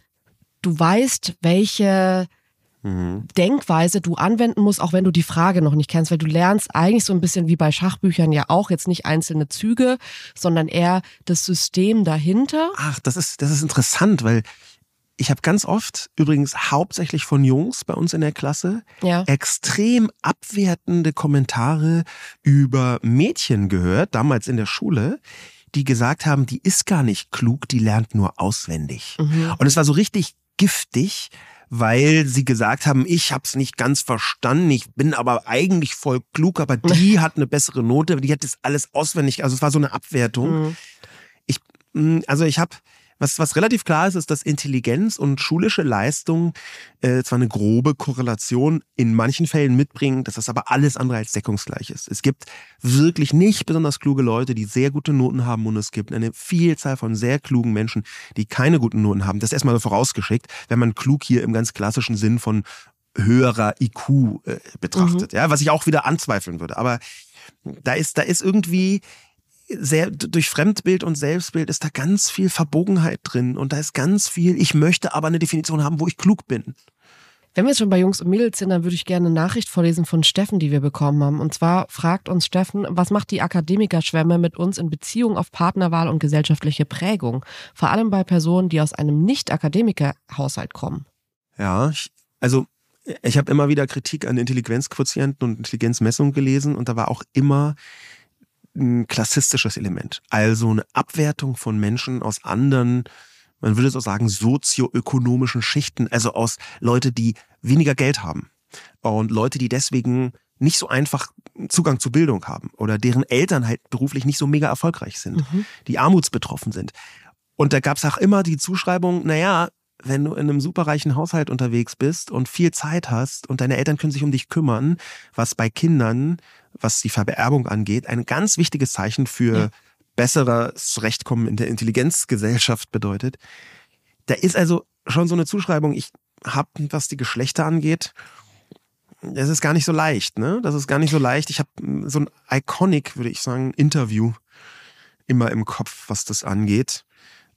Speaker 1: du weißt, welche mhm. Denkweise du anwenden musst, auch wenn du die Frage noch nicht kennst, weil du lernst eigentlich so ein bisschen wie bei Schachbüchern ja auch jetzt nicht einzelne Züge, sondern eher das System dahinter.
Speaker 2: Ach, das ist, das ist interessant, weil ich habe ganz oft, übrigens hauptsächlich von Jungs bei uns in der Klasse, ja. extrem abwertende Kommentare über Mädchen gehört, damals in der Schule, die gesagt haben, die ist gar nicht klug, die lernt nur auswendig. Mhm. Und es war so richtig giftig, weil sie gesagt haben, ich habe es nicht ganz verstanden, ich bin aber eigentlich voll klug, aber die hat eine bessere Note, die hat das alles auswendig, also es war so eine Abwertung. Mhm. Ich, mm, also ich habe was, was relativ klar ist, ist, dass Intelligenz und schulische Leistung äh, zwar eine grobe Korrelation in manchen Fällen mitbringen, dass das aber alles andere als deckungsgleich ist. Es gibt wirklich nicht besonders kluge Leute, die sehr gute Noten haben und es gibt eine Vielzahl von sehr klugen Menschen, die keine guten Noten haben. Das ist erstmal vorausgeschickt, wenn man klug hier im ganz klassischen Sinn von höherer IQ äh, betrachtet, mhm. ja, was ich auch wieder anzweifeln würde. Aber da ist, da ist irgendwie sehr, durch Fremdbild und Selbstbild ist da ganz viel Verbogenheit drin und da ist ganz viel, ich möchte aber eine Definition haben, wo ich klug bin.
Speaker 1: Wenn wir jetzt schon bei Jungs und Mädels sind, dann würde ich gerne eine Nachricht vorlesen von Steffen, die wir bekommen haben. Und zwar fragt uns Steffen, was macht die Akademikerschwemme mit uns in Beziehung auf Partnerwahl und gesellschaftliche Prägung? Vor allem bei Personen, die aus einem Nicht-Akademiker-Haushalt kommen.
Speaker 2: Ja, ich, also ich habe immer wieder Kritik an Intelligenzquotienten und Intelligenzmessungen gelesen und da war auch immer ein klassistisches Element. Also eine Abwertung von Menschen aus anderen, man würde so sagen, sozioökonomischen Schichten, also aus Leute, die weniger Geld haben und Leute, die deswegen nicht so einfach Zugang zu Bildung haben oder deren Eltern halt beruflich nicht so mega erfolgreich sind, mhm. die armutsbetroffen sind. Und da gab es auch immer die Zuschreibung, naja, wenn du in einem superreichen Haushalt unterwegs bist und viel Zeit hast und deine Eltern können sich um dich kümmern, was bei Kindern, was die Vererbung angeht, ein ganz wichtiges Zeichen für ja. besseres Rechtkommen in der Intelligenzgesellschaft bedeutet. Da ist also schon so eine Zuschreibung, ich habe, was die Geschlechter angeht, das ist gar nicht so leicht, ne? Das ist gar nicht so leicht. Ich habe so ein iconic, würde ich sagen, Interview immer im Kopf, was das angeht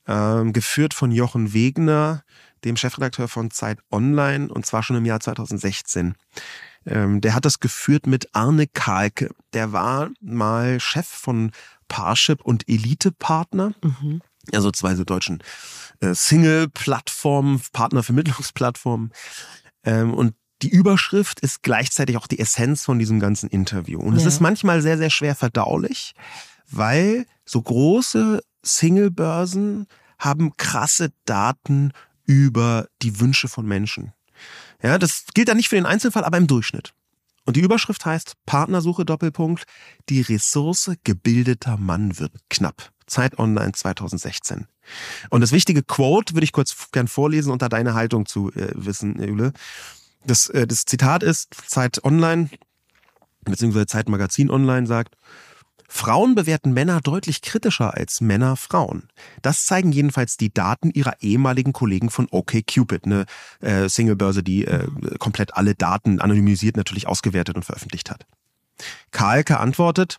Speaker 2: ähm, geführt von Jochen Wegner, dem Chefredakteur von Zeit Online, und zwar schon im Jahr 2016. Ähm, der hat das geführt mit Arne Kalke. Der war mal Chef von Parship und Elite-Partner. Mhm. Also zwei so deutschen äh, Single-Plattformen, Partnervermittlungsplattformen. Ähm, und die Überschrift ist gleichzeitig auch die Essenz von diesem ganzen Interview. Und ja. es ist manchmal sehr, sehr schwer verdaulich, weil so große Singlebörsen haben krasse Daten über die Wünsche von Menschen. Ja, das gilt dann nicht für den Einzelfall, aber im Durchschnitt. Und die Überschrift heißt Partnersuche Doppelpunkt. Die Ressource gebildeter Mann wird knapp. Zeit Online 2016. Und das wichtige Quote würde ich kurz gern vorlesen, unter deine Haltung zu äh, wissen, Jule. Das, äh, das Zitat ist Zeit Online, beziehungsweise Zeit Magazin Online sagt, Frauen bewerten Männer deutlich kritischer als Männer Frauen. Das zeigen jedenfalls die Daten ihrer ehemaligen Kollegen von OKCupid, eine äh, Singlebörse, die äh, komplett alle Daten anonymisiert natürlich ausgewertet und veröffentlicht hat. Karlke antwortet,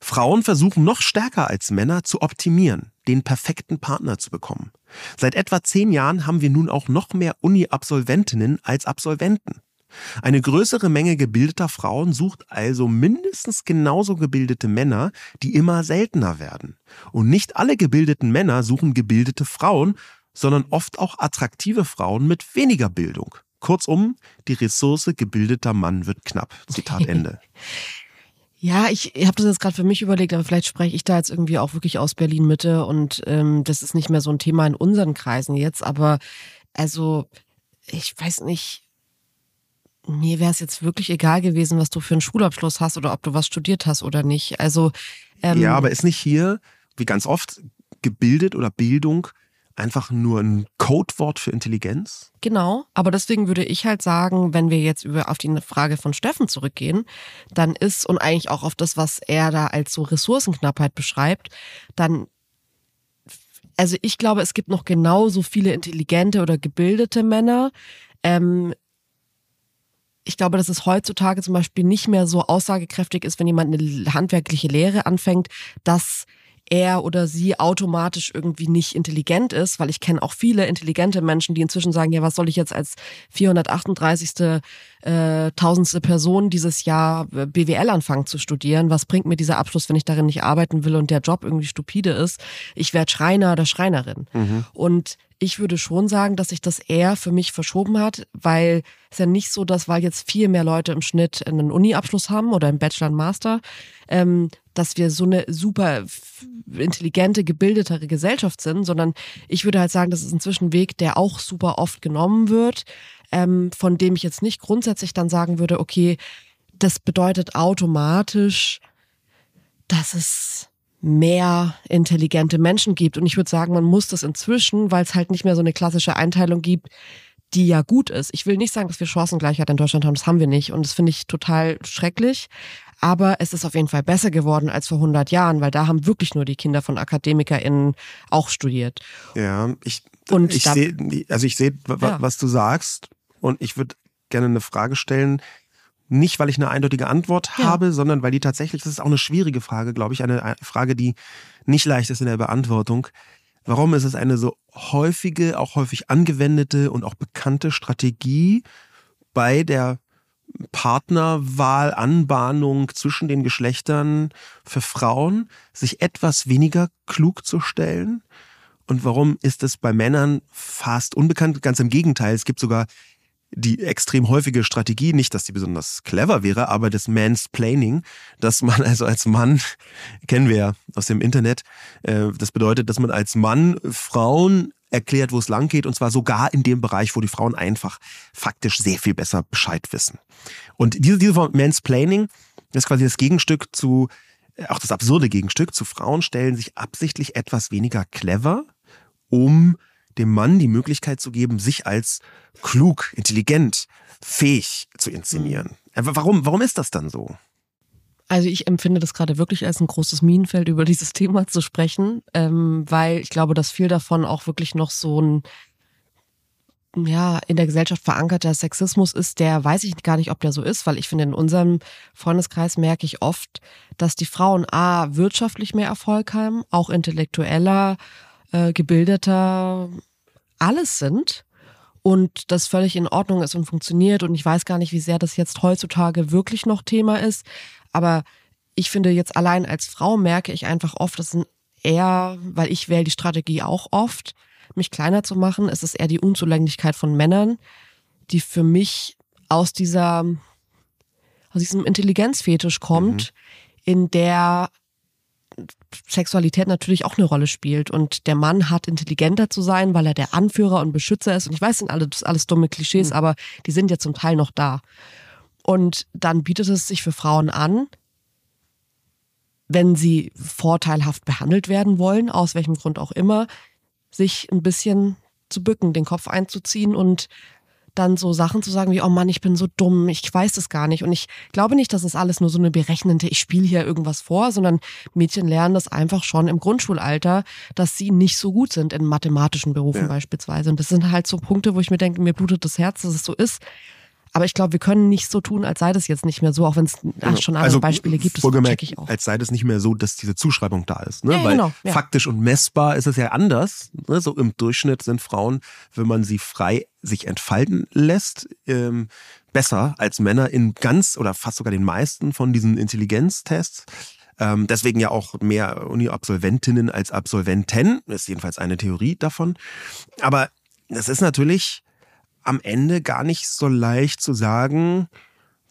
Speaker 2: Frauen versuchen noch stärker als Männer zu optimieren, den perfekten Partner zu bekommen. Seit etwa zehn Jahren haben wir nun auch noch mehr Uni-Absolventinnen als Absolventen. Eine größere Menge gebildeter Frauen sucht also mindestens genauso gebildete Männer, die immer seltener werden. Und nicht alle gebildeten Männer suchen gebildete Frauen, sondern oft auch attraktive Frauen mit weniger Bildung. Kurzum, die Ressource gebildeter Mann wird knapp. Zitat Ende.
Speaker 1: Ja, ich habe das jetzt gerade für mich überlegt, aber vielleicht spreche ich da jetzt irgendwie auch wirklich aus Berlin Mitte und ähm, das ist nicht mehr so ein Thema in unseren Kreisen jetzt, aber also ich weiß nicht, mir wäre es jetzt wirklich egal gewesen, was du für einen Schulabschluss hast oder ob du was studiert hast oder nicht. Also
Speaker 2: ähm, ja, aber ist nicht hier, wie ganz oft, gebildet oder Bildung einfach nur ein Codewort für Intelligenz?
Speaker 1: Genau, aber deswegen würde ich halt sagen, wenn wir jetzt über auf die Frage von Steffen zurückgehen, dann ist und eigentlich auch auf das, was er da als so Ressourcenknappheit beschreibt, dann also ich glaube, es gibt noch genauso viele intelligente oder gebildete Männer, ähm, ich glaube, dass es heutzutage zum Beispiel nicht mehr so aussagekräftig ist, wenn jemand eine handwerkliche Lehre anfängt, dass er oder sie automatisch irgendwie nicht intelligent ist, weil ich kenne auch viele intelligente Menschen, die inzwischen sagen, ja, was soll ich jetzt als 438. Äh, tausendste Person dieses Jahr äh, BWL anfangen zu studieren? Was bringt mir dieser Abschluss, wenn ich darin nicht arbeiten will und der Job irgendwie stupide ist? Ich werde Schreiner oder Schreinerin. Mhm. Und ich würde schon sagen, dass sich das eher für mich verschoben hat, weil es ja nicht so, dass weil jetzt viel mehr Leute im Schnitt einen Uni-Abschluss haben oder einen Bachelor und Master, ähm, dass wir so eine super intelligente, gebildetere Gesellschaft sind, sondern ich würde halt sagen, das ist inzwischen ein Weg, der auch super oft genommen wird, ähm, von dem ich jetzt nicht grundsätzlich dann sagen würde, okay, das bedeutet automatisch, dass es mehr intelligente Menschen gibt. Und ich würde sagen, man muss das inzwischen, weil es halt nicht mehr so eine klassische Einteilung gibt, die ja gut ist. Ich will nicht sagen, dass wir Chancengleichheit in Deutschland haben, das haben wir nicht. Und das finde ich total schrecklich. Aber es ist auf jeden Fall besser geworden als vor 100 Jahren, weil da haben wirklich nur die Kinder von AkademikerInnen auch studiert.
Speaker 2: Ja, ich, und ich sehe, also ich sehe, ja. was du sagst. Und ich würde gerne eine Frage stellen, nicht, weil ich eine eindeutige Antwort ja. habe, sondern weil die tatsächlich, das ist auch eine schwierige Frage, glaube ich, eine Frage, die nicht leicht ist in der Beantwortung. Warum ist es eine so häufige, auch häufig angewendete und auch bekannte Strategie, bei der Partnerwahl, Anbahnung zwischen den Geschlechtern für Frauen, sich etwas weniger klug zu stellen? Und warum ist es bei Männern fast unbekannt? Ganz im Gegenteil, es gibt sogar die extrem häufige Strategie, nicht, dass die besonders clever wäre, aber das Mansplaining, dass man also als Mann, kennen wir ja aus dem Internet, äh, das bedeutet, dass man als Mann Frauen erklärt, wo es lang geht, und zwar sogar in dem Bereich, wo die Frauen einfach faktisch sehr viel besser Bescheid wissen. Und diese, diese Form Mansplaining ist quasi das Gegenstück zu, äh, auch das absurde Gegenstück zu Frauen stellen sich absichtlich etwas weniger clever, um dem Mann die Möglichkeit zu geben, sich als klug, intelligent, fähig zu inszenieren. Mhm. Äh, warum, warum ist das dann so?
Speaker 1: Also ich empfinde das gerade wirklich als ein großes Minenfeld, über dieses Thema zu sprechen, ähm, weil ich glaube, dass viel davon auch wirklich noch so ein ja, in der Gesellschaft verankerter Sexismus ist, der weiß ich gar nicht, ob der so ist, weil ich finde, in unserem Freundeskreis merke ich oft, dass die Frauen A, wirtschaftlich mehr Erfolg haben, auch intellektueller, äh, gebildeter, alles sind und das völlig in Ordnung ist und funktioniert. Und ich weiß gar nicht, wie sehr das jetzt heutzutage wirklich noch Thema ist. Aber ich finde jetzt allein als Frau merke ich einfach oft, das sind eher, weil ich wähle die Strategie auch oft, mich kleiner zu machen. Es ist eher die Unzulänglichkeit von Männern, die für mich aus dieser, aus diesem Intelligenzfetisch kommt, mhm. in der Sexualität natürlich auch eine Rolle spielt. Und der Mann hat intelligenter zu sein, weil er der Anführer und Beschützer ist. Und ich weiß, das sind alles, alles dumme Klischees, mhm. aber die sind ja zum Teil noch da. Und dann bietet es sich für Frauen an, wenn sie vorteilhaft behandelt werden wollen, aus welchem Grund auch immer, sich ein bisschen zu bücken, den Kopf einzuziehen und dann so Sachen zu sagen wie, oh Mann, ich bin so dumm, ich weiß das gar nicht. Und ich glaube nicht, dass es alles nur so eine berechnende, ich spiele hier irgendwas vor, sondern Mädchen lernen das einfach schon im Grundschulalter, dass sie nicht so gut sind in mathematischen Berufen ja. beispielsweise. Und das sind halt so Punkte, wo ich mir denke, mir blutet das Herz, dass es so ist. Aber ich glaube, wir können nicht so tun, als sei das jetzt nicht mehr so, auch wenn es genau. schon andere also, Beispiele gibt.
Speaker 2: Das check ich auch. Als sei das nicht mehr so, dass diese Zuschreibung da ist. Ne? Ja, Weil genau, ja. faktisch und messbar ist es ja anders. Ne? So im Durchschnitt sind Frauen, wenn man sie frei sich entfalten lässt, ähm, besser als Männer in ganz oder fast sogar den meisten von diesen Intelligenztests. Ähm, deswegen ja auch mehr Uni-Absolventinnen als Absolventen. Das ist jedenfalls eine Theorie davon. Aber das ist natürlich am Ende gar nicht so leicht zu sagen,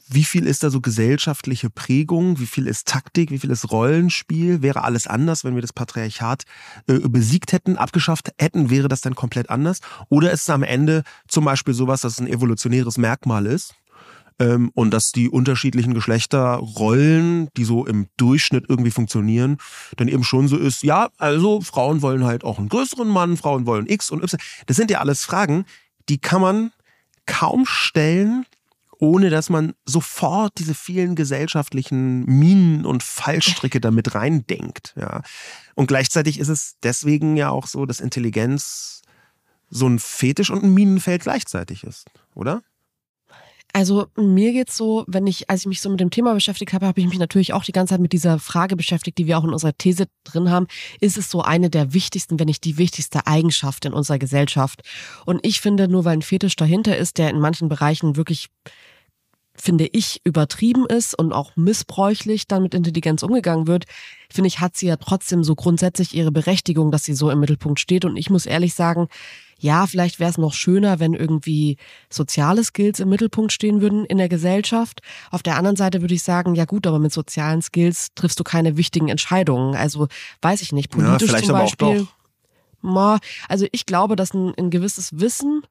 Speaker 2: wie viel ist da so gesellschaftliche Prägung, wie viel ist Taktik, wie viel ist Rollenspiel? Wäre alles anders, wenn wir das Patriarchat äh, besiegt hätten, abgeschafft hätten, wäre das dann komplett anders? Oder ist es am Ende zum Beispiel sowas, dass es ein evolutionäres Merkmal ist? Ähm, und dass die unterschiedlichen Geschlechterrollen, die so im Durchschnitt irgendwie funktionieren, dann eben schon so ist, ja, also Frauen wollen halt auch einen größeren Mann, Frauen wollen X und Y. Das sind ja alles Fragen, die kann man kaum stellen, ohne dass man sofort diese vielen gesellschaftlichen Minen und Fallstricke damit reindenkt. Ja. Und gleichzeitig ist es deswegen ja auch so, dass Intelligenz so ein Fetisch und ein Minenfeld gleichzeitig ist, oder?
Speaker 1: Also mir geht's so, wenn ich, als ich mich so mit dem Thema beschäftigt habe, habe ich mich natürlich auch die ganze Zeit mit dieser Frage beschäftigt, die wir auch in unserer These drin haben. Ist es so eine der wichtigsten, wenn nicht die wichtigste Eigenschaft in unserer Gesellschaft? Und ich finde, nur weil ein Fetisch dahinter ist, der in manchen Bereichen wirklich finde ich, übertrieben ist und auch missbräuchlich dann mit Intelligenz umgegangen wird, finde ich, hat sie ja trotzdem so grundsätzlich ihre Berechtigung, dass sie so im Mittelpunkt steht. Und ich muss ehrlich sagen, ja, vielleicht wäre es noch schöner, wenn irgendwie soziale Skills im Mittelpunkt stehen würden in der Gesellschaft. Auf der anderen Seite würde ich sagen, ja gut, aber mit sozialen Skills triffst du keine wichtigen Entscheidungen. Also weiß ich nicht, politisch ja, zum Beispiel. Also ich glaube, dass ein, ein gewisses Wissen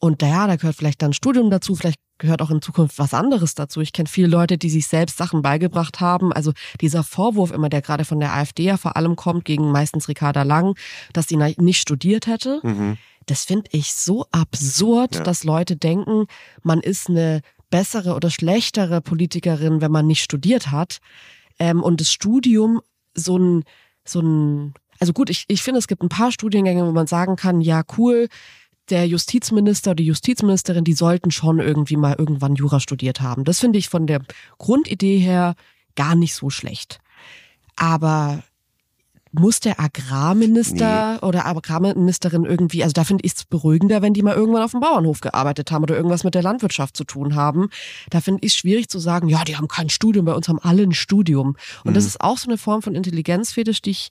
Speaker 1: und ja, da gehört vielleicht dann Studium dazu, vielleicht gehört auch in Zukunft was anderes dazu. Ich kenne viele Leute, die sich selbst Sachen beigebracht haben. Also dieser Vorwurf immer, der gerade von der AfD ja vor allem kommt, gegen meistens Ricarda Lang, dass sie nicht studiert hätte. Mhm. Das finde ich so absurd, ja. dass Leute denken, man ist eine bessere oder schlechtere Politikerin, wenn man nicht studiert hat. Ähm, und das Studium so ein, so ein, also gut, ich, ich finde, es gibt ein paar Studiengänge, wo man sagen kann, ja, cool, der Justizminister oder die Justizministerin, die sollten schon irgendwie mal irgendwann Jura studiert haben. Das finde ich von der Grundidee her gar nicht so schlecht. Aber muss der Agrarminister nee. oder Agrarministerin irgendwie, also da finde ich es beruhigender, wenn die mal irgendwann auf dem Bauernhof gearbeitet haben oder irgendwas mit der Landwirtschaft zu tun haben. Da finde ich es schwierig zu sagen, ja, die haben kein Studium, bei uns haben alle ein Studium. Und mhm. das ist auch so eine Form von Intelligenzfetisch, die ich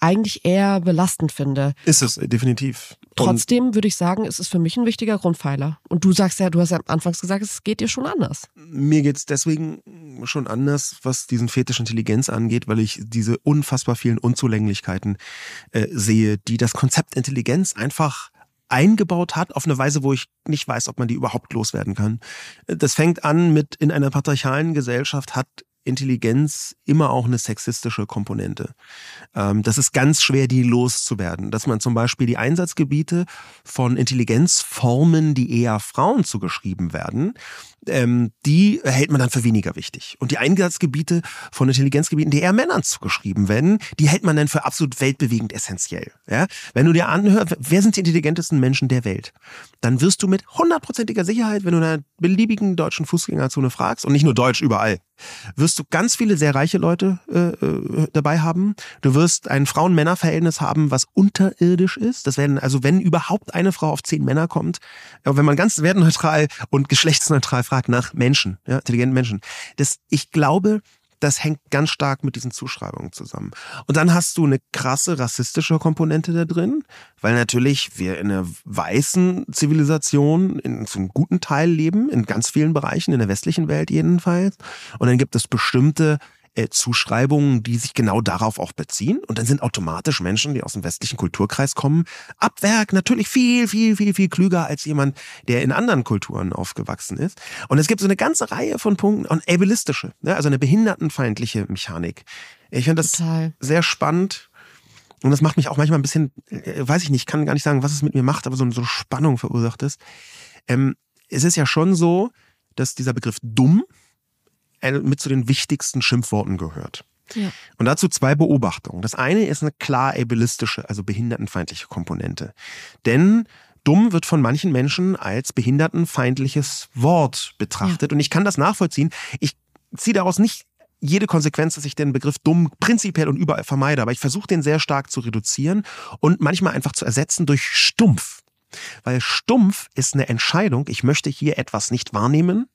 Speaker 1: eigentlich eher belastend finde.
Speaker 2: Ist es, definitiv.
Speaker 1: Trotzdem würde ich sagen, es ist für mich ein wichtiger Grundpfeiler. Und du sagst ja, du hast ja anfangs gesagt, es geht dir schon anders.
Speaker 2: Mir geht es deswegen schon anders, was diesen Fetisch Intelligenz angeht, weil ich diese unfassbar vielen Unzulänglichkeiten äh, sehe, die das Konzept Intelligenz einfach eingebaut hat auf eine Weise, wo ich nicht weiß, ob man die überhaupt loswerden kann. Das fängt an mit in einer patriarchalen Gesellschaft hat Intelligenz immer auch eine sexistische Komponente. Ähm, das ist ganz schwer, die loszuwerden. Dass man zum Beispiel die Einsatzgebiete von Intelligenzformen, die eher Frauen zugeschrieben werden, ähm, die hält man dann für weniger wichtig. Und die Einsatzgebiete von Intelligenzgebieten, die eher Männern zugeschrieben werden, die hält man dann für absolut weltbewegend essentiell. Ja? Wenn du dir anhörst, wer sind die intelligentesten Menschen der Welt, dann wirst du mit hundertprozentiger Sicherheit, wenn du in einer beliebigen deutschen Fußgängerzone fragst, und nicht nur Deutsch überall, wirst du ganz viele sehr reiche Leute äh, äh dabei haben. Du wirst ein Frauen-Männer-Verhältnis haben, was unterirdisch ist. Das werden, also wenn überhaupt eine Frau auf zehn Männer kommt, wenn man ganz wertneutral und geschlechtsneutral fragt, fragt nach Menschen, ja, intelligenten Menschen. Das, ich glaube, das hängt ganz stark mit diesen Zuschreibungen zusammen. Und dann hast du eine krasse rassistische Komponente da drin, weil natürlich wir in einer weißen Zivilisation in einem guten Teil leben, in ganz vielen Bereichen, in der westlichen Welt jedenfalls. Und dann gibt es bestimmte äh, Zuschreibungen, die sich genau darauf auch beziehen. Und dann sind automatisch Menschen, die aus dem westlichen Kulturkreis kommen, ab Werk natürlich viel, viel, viel, viel klüger als jemand, der in anderen Kulturen aufgewachsen ist. Und es gibt so eine ganze Reihe von Punkten und ableistische, ne? also eine behindertenfeindliche Mechanik. Ich finde das Total. sehr spannend. Und das macht mich auch manchmal ein bisschen, äh, weiß ich nicht, kann gar nicht sagen, was es mit mir macht, aber so, so eine Spannung verursacht ist. Ähm, es ist ja schon so, dass dieser Begriff dumm, mit zu den wichtigsten Schimpfworten gehört. Ja. Und dazu zwei Beobachtungen. Das eine ist eine klar ableistische, also behindertenfeindliche Komponente. Denn dumm wird von manchen Menschen als behindertenfeindliches Wort betrachtet. Ja. Und ich kann das nachvollziehen. Ich ziehe daraus nicht jede Konsequenz, dass ich den Begriff dumm prinzipiell und überall vermeide, aber ich versuche den sehr stark zu reduzieren und manchmal einfach zu ersetzen durch stumpf. Weil stumpf ist eine Entscheidung, ich möchte hier etwas nicht wahrnehmen,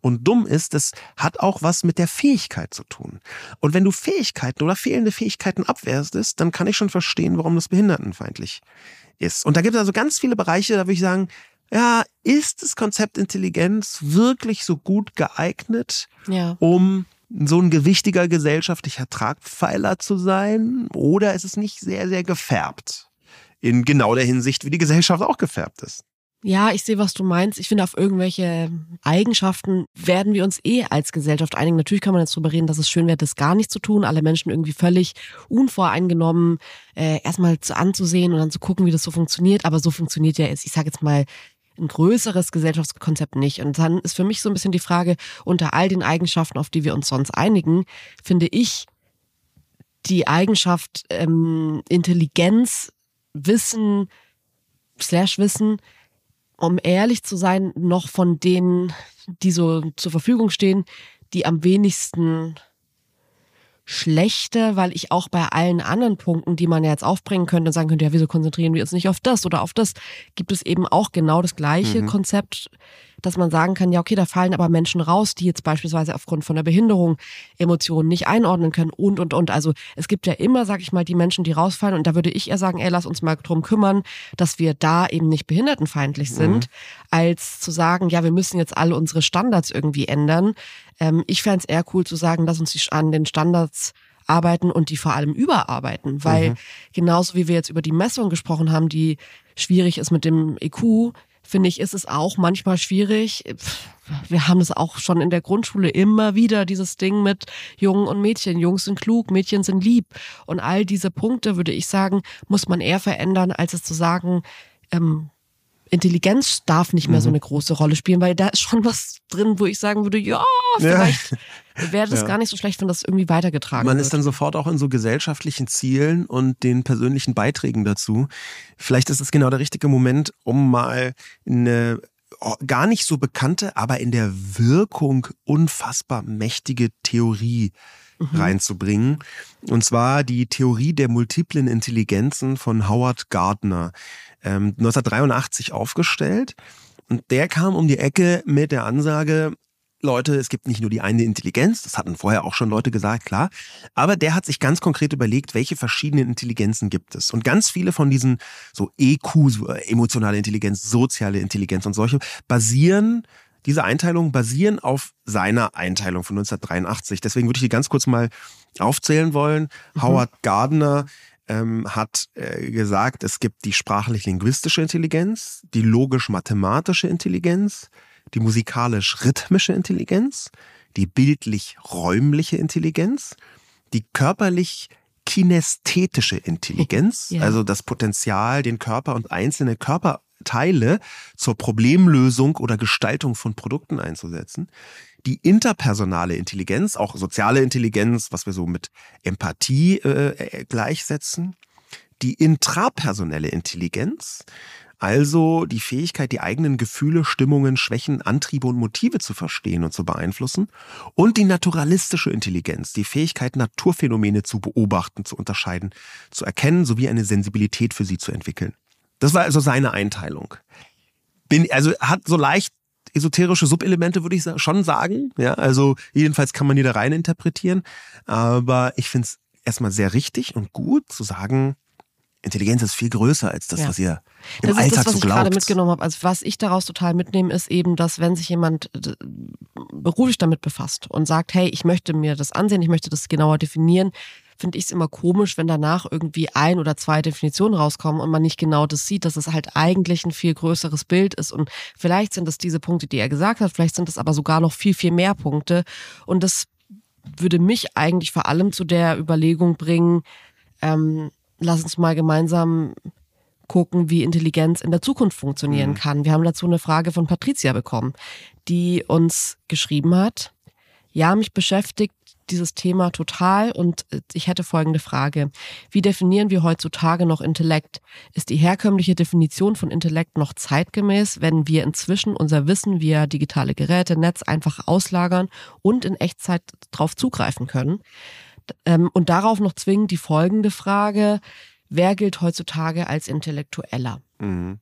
Speaker 2: und dumm ist, das hat auch was mit der Fähigkeit zu tun. Und wenn du Fähigkeiten oder fehlende Fähigkeiten abwehrst, dann kann ich schon verstehen, warum das behindertenfeindlich ist. Und da gibt es also ganz viele Bereiche, da würde ich sagen, ja, ist das Konzept Intelligenz wirklich so gut geeignet, ja. um so ein gewichtiger gesellschaftlicher Tragpfeiler zu sein? Oder ist es nicht sehr, sehr gefärbt? In genau der Hinsicht, wie die Gesellschaft auch gefärbt ist.
Speaker 1: Ja, ich sehe, was du meinst. Ich finde, auf irgendwelche Eigenschaften werden wir uns eh als Gesellschaft einigen. Natürlich kann man jetzt drüber reden, dass es schön wäre, das gar nicht zu tun. Alle Menschen irgendwie völlig unvoreingenommen äh, erstmal zu anzusehen und dann zu gucken, wie das so funktioniert. Aber so funktioniert ja, ich sage jetzt mal, ein größeres Gesellschaftskonzept nicht. Und dann ist für mich so ein bisschen die Frage, unter all den Eigenschaften, auf die wir uns sonst einigen, finde ich die Eigenschaft ähm, Intelligenz, Wissen, Slash Wissen, um ehrlich zu sein, noch von denen, die so zur Verfügung stehen, die am wenigsten schlechter, weil ich auch bei allen anderen Punkten, die man ja jetzt aufbringen könnte und sagen könnte, ja, wieso konzentrieren wir uns nicht auf das oder auf das, gibt es eben auch genau das gleiche mhm. Konzept, dass man sagen kann, ja, okay, da fallen aber Menschen raus, die jetzt beispielsweise aufgrund von der Behinderung Emotionen nicht einordnen können und, und, und. Also es gibt ja immer, sag ich mal, die Menschen, die rausfallen und da würde ich eher sagen, ey, lass uns mal drum kümmern, dass wir da eben nicht behindertenfeindlich sind, mhm. als zu sagen, ja, wir müssen jetzt alle unsere Standards irgendwie ändern. Ähm, ich fände es eher cool zu sagen, lass uns an den Standards arbeiten und die vor allem überarbeiten, weil mhm. genauso wie wir jetzt über die Messung gesprochen haben, die schwierig ist mit dem EQ, finde ich, ist es auch manchmal schwierig. Wir haben es auch schon in der Grundschule immer wieder, dieses Ding mit Jungen und Mädchen. Jungs sind klug, Mädchen sind lieb. Und all diese Punkte, würde ich sagen, muss man eher verändern, als es zu sagen, ähm, Intelligenz darf nicht mehr mhm. so eine große Rolle spielen, weil da ist schon was drin, wo ich sagen würde, ja, vielleicht ja. wäre das ja. gar nicht so schlecht, wenn das irgendwie weitergetragen
Speaker 2: Man
Speaker 1: wird.
Speaker 2: ist dann sofort auch in so gesellschaftlichen Zielen und den persönlichen Beiträgen dazu. Vielleicht ist es genau der richtige Moment, um mal eine gar nicht so bekannte, aber in der Wirkung unfassbar mächtige Theorie mhm. reinzubringen. Und zwar die Theorie der multiplen Intelligenzen von Howard Gardner, ähm, 1983 aufgestellt. Und der kam um die Ecke mit der Ansage, Leute, es gibt nicht nur die eine Intelligenz, das hatten vorher auch schon Leute gesagt, klar, aber der hat sich ganz konkret überlegt, welche verschiedenen Intelligenzen gibt es. Und ganz viele von diesen so EQ, äh, emotionale Intelligenz, soziale Intelligenz und solche, basieren, diese Einteilungen basieren auf seiner Einteilung von 1983. Deswegen würde ich die ganz kurz mal aufzählen wollen. Mhm. Howard Gardner ähm, hat äh, gesagt, es gibt die sprachlich-linguistische Intelligenz, die logisch-mathematische Intelligenz, die musikalisch-rhythmische Intelligenz, die bildlich-räumliche Intelligenz, die körperlich kinästhetische Intelligenz, ja. also das Potenzial, den Körper und einzelne Körperteile zur Problemlösung oder Gestaltung von Produkten einzusetzen, die interpersonale Intelligenz, auch soziale Intelligenz, was wir so mit Empathie äh, äh gleichsetzen, die intrapersonelle Intelligenz, also die Fähigkeit, die eigenen Gefühle, Stimmungen, Schwächen, Antriebe und Motive zu verstehen und zu beeinflussen. Und die naturalistische Intelligenz, die Fähigkeit, Naturphänomene zu beobachten, zu unterscheiden, zu erkennen, sowie eine Sensibilität für sie zu entwickeln. Das war also seine Einteilung. Bin, also hat so leicht esoterische Subelemente, würde ich schon sagen. Ja, also jedenfalls kann man die da rein interpretieren. Aber ich finde es erstmal sehr richtig und gut zu sagen, Intelligenz ist viel größer als das, ja. was ihr im
Speaker 1: das
Speaker 2: Alltag
Speaker 1: ist das, was
Speaker 2: so
Speaker 1: ich gerade mitgenommen habe. Also was ich daraus total mitnehme, ist eben, dass wenn sich jemand äh, beruflich damit befasst und sagt, hey, ich möchte mir das ansehen, ich möchte das genauer definieren, finde ich es immer komisch, wenn danach irgendwie ein oder zwei Definitionen rauskommen und man nicht genau das sieht, dass es halt eigentlich ein viel größeres Bild ist. Und vielleicht sind es diese Punkte, die er gesagt hat, vielleicht sind es aber sogar noch viel, viel mehr Punkte. Und das würde mich eigentlich vor allem zu der Überlegung bringen, ähm, lass uns mal gemeinsam gucken, wie Intelligenz in der Zukunft funktionieren mhm. kann. Wir haben dazu eine Frage von Patricia bekommen, die uns geschrieben hat. Ja, mich beschäftigt dieses Thema total und ich hätte folgende Frage. Wie definieren wir heutzutage noch Intellekt? Ist die herkömmliche Definition von Intellekt noch zeitgemäß, wenn wir inzwischen unser Wissen via digitale Geräte, Netz einfach auslagern und in Echtzeit darauf zugreifen können? Ähm, und darauf noch zwingend die folgende Frage, wer gilt heutzutage als Intellektueller? Mhm.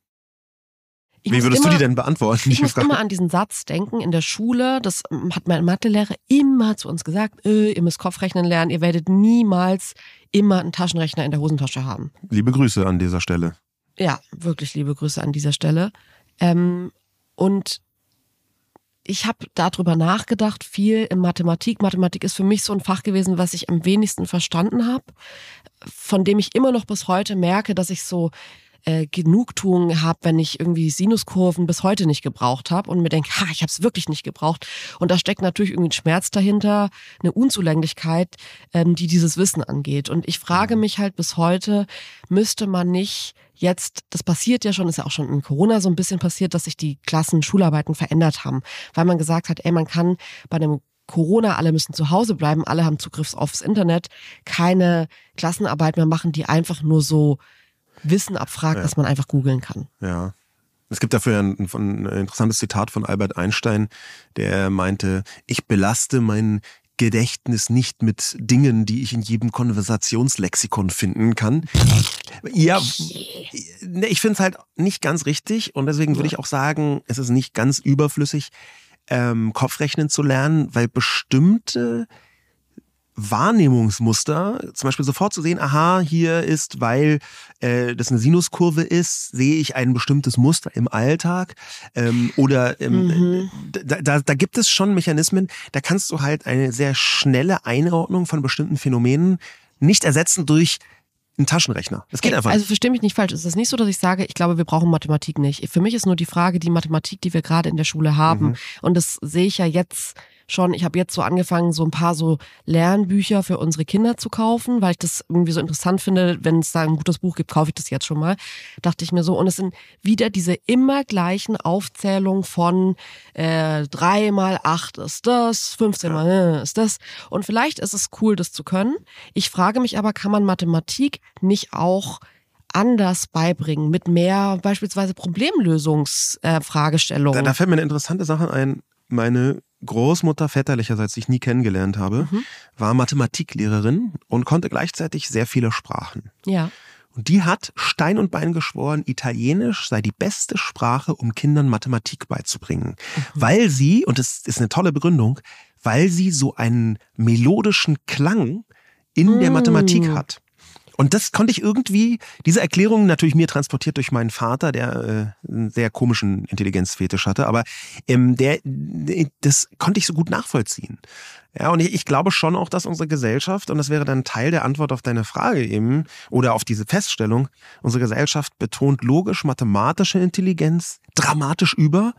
Speaker 2: Wie würdest immer, du die denn beantworten?
Speaker 1: Ich muss Frage? immer an diesen Satz denken in der Schule. Das hat mein Mathelehrer immer zu uns gesagt. Äh, ihr müsst Kopfrechnen lernen. Ihr werdet niemals immer einen Taschenrechner in der Hosentasche haben.
Speaker 2: Liebe Grüße an dieser Stelle.
Speaker 1: Ja, wirklich liebe Grüße an dieser Stelle. Ähm, und ich habe darüber nachgedacht, viel in Mathematik. Mathematik ist für mich so ein Fach gewesen, was ich am wenigsten verstanden habe, von dem ich immer noch bis heute merke, dass ich so äh, Genugtuung habe, wenn ich irgendwie Sinuskurven bis heute nicht gebraucht habe und mir denke, ha, ich habe es wirklich nicht gebraucht. Und da steckt natürlich irgendwie ein Schmerz dahinter, eine Unzulänglichkeit, ähm, die dieses Wissen angeht. Und ich frage mhm. mich halt bis heute, müsste man nicht jetzt, das passiert ja schon, ist ja auch schon in Corona so ein bisschen passiert, dass sich die Klassen Schularbeiten verändert haben, weil man gesagt hat, ey, man kann bei einem Corona, alle müssen zu Hause bleiben, alle haben Zugriff aufs Internet, keine Klassenarbeit mehr machen, die einfach nur so Wissen abfragt, ja. dass man einfach googeln kann.
Speaker 2: Ja. Es gibt dafür ein, ein, interessantes Zitat von Albert Einstein, der meinte, ich belaste mein Gedächtnis nicht mit Dingen, die ich in jedem Konversationslexikon finden kann. Ja, ne, ich finde es halt nicht ganz richtig und deswegen würde ich auch sagen, es ist nicht ganz überflüssig, ähm, Kopfrechnen zu lernen, weil bestimmte Wahrnehmungsmuster, zum Beispiel sofort zu sehen, aha, hier ist, weil äh, das eine Sinuskurve ist, sehe ich ein bestimmtes Muster im Alltag. Ähm, oder ähm, mhm. da, da, da gibt es schon Mechanismen, da kannst du halt eine sehr schnelle Einordnung von bestimmten Phänomenen nicht ersetzen durch einen Taschenrechner. Das geht einfach
Speaker 1: nicht. Also verstehe mich nicht falsch. Es ist nicht so, dass ich sage, ich glaube, wir brauchen Mathematik nicht. Für mich ist nur die Frage, die Mathematik, die wir gerade in der Schule haben. Mhm. Und das sehe ich ja jetzt schon, ich habe jetzt so angefangen, so ein paar so Lernbücher für unsere Kinder zu kaufen, weil ich das irgendwie so interessant finde. Wenn es da ein gutes Buch gibt, kaufe ich das jetzt schon mal. Dachte ich mir so. Und es sind wieder diese immer gleichen Aufzählungen von äh, drei mal acht ist das, 15 mal äh, ist das. Und vielleicht ist es cool, das zu können. Ich frage mich aber, kann man Mathematik nicht auch anders beibringen, mit mehr beispielsweise Problemlösungsfragestellungen?
Speaker 2: Da, da fällt mir eine interessante Sache ein. Meine Großmutter väterlicherseits, die ich nie kennengelernt habe,
Speaker 1: Mhm.
Speaker 2: war Mathematiklehrerin und konnte gleichzeitig sehr viele Sprachen.
Speaker 1: ja.
Speaker 2: Und die hat Stein und Bein geschworen, Italienisch sei die beste Sprache, um Kindern Mathematik beizubringen. Weil sie, und das ist eine tolle Begründung, weil sie so einen melodischen Klang in der
Speaker 1: Mm.
Speaker 2: Mathematik hat. Und das konnte ich irgendwie, diese Erklärung natürlich mir transportiert durch meinen Vater, der äh, einen sehr komischen Intelligenzfetisch hatte, aber ähm, der, das konnte ich so gut nachvollziehen. Ja, und ich, ich glaube schon auch, dass unsere Gesellschaft, und das wäre dann Teil der Antwort auf deine Frage eben, oder auf diese Feststellung, unsere Gesellschaft betont logisch-mathematische Intelligenz dramatisch über,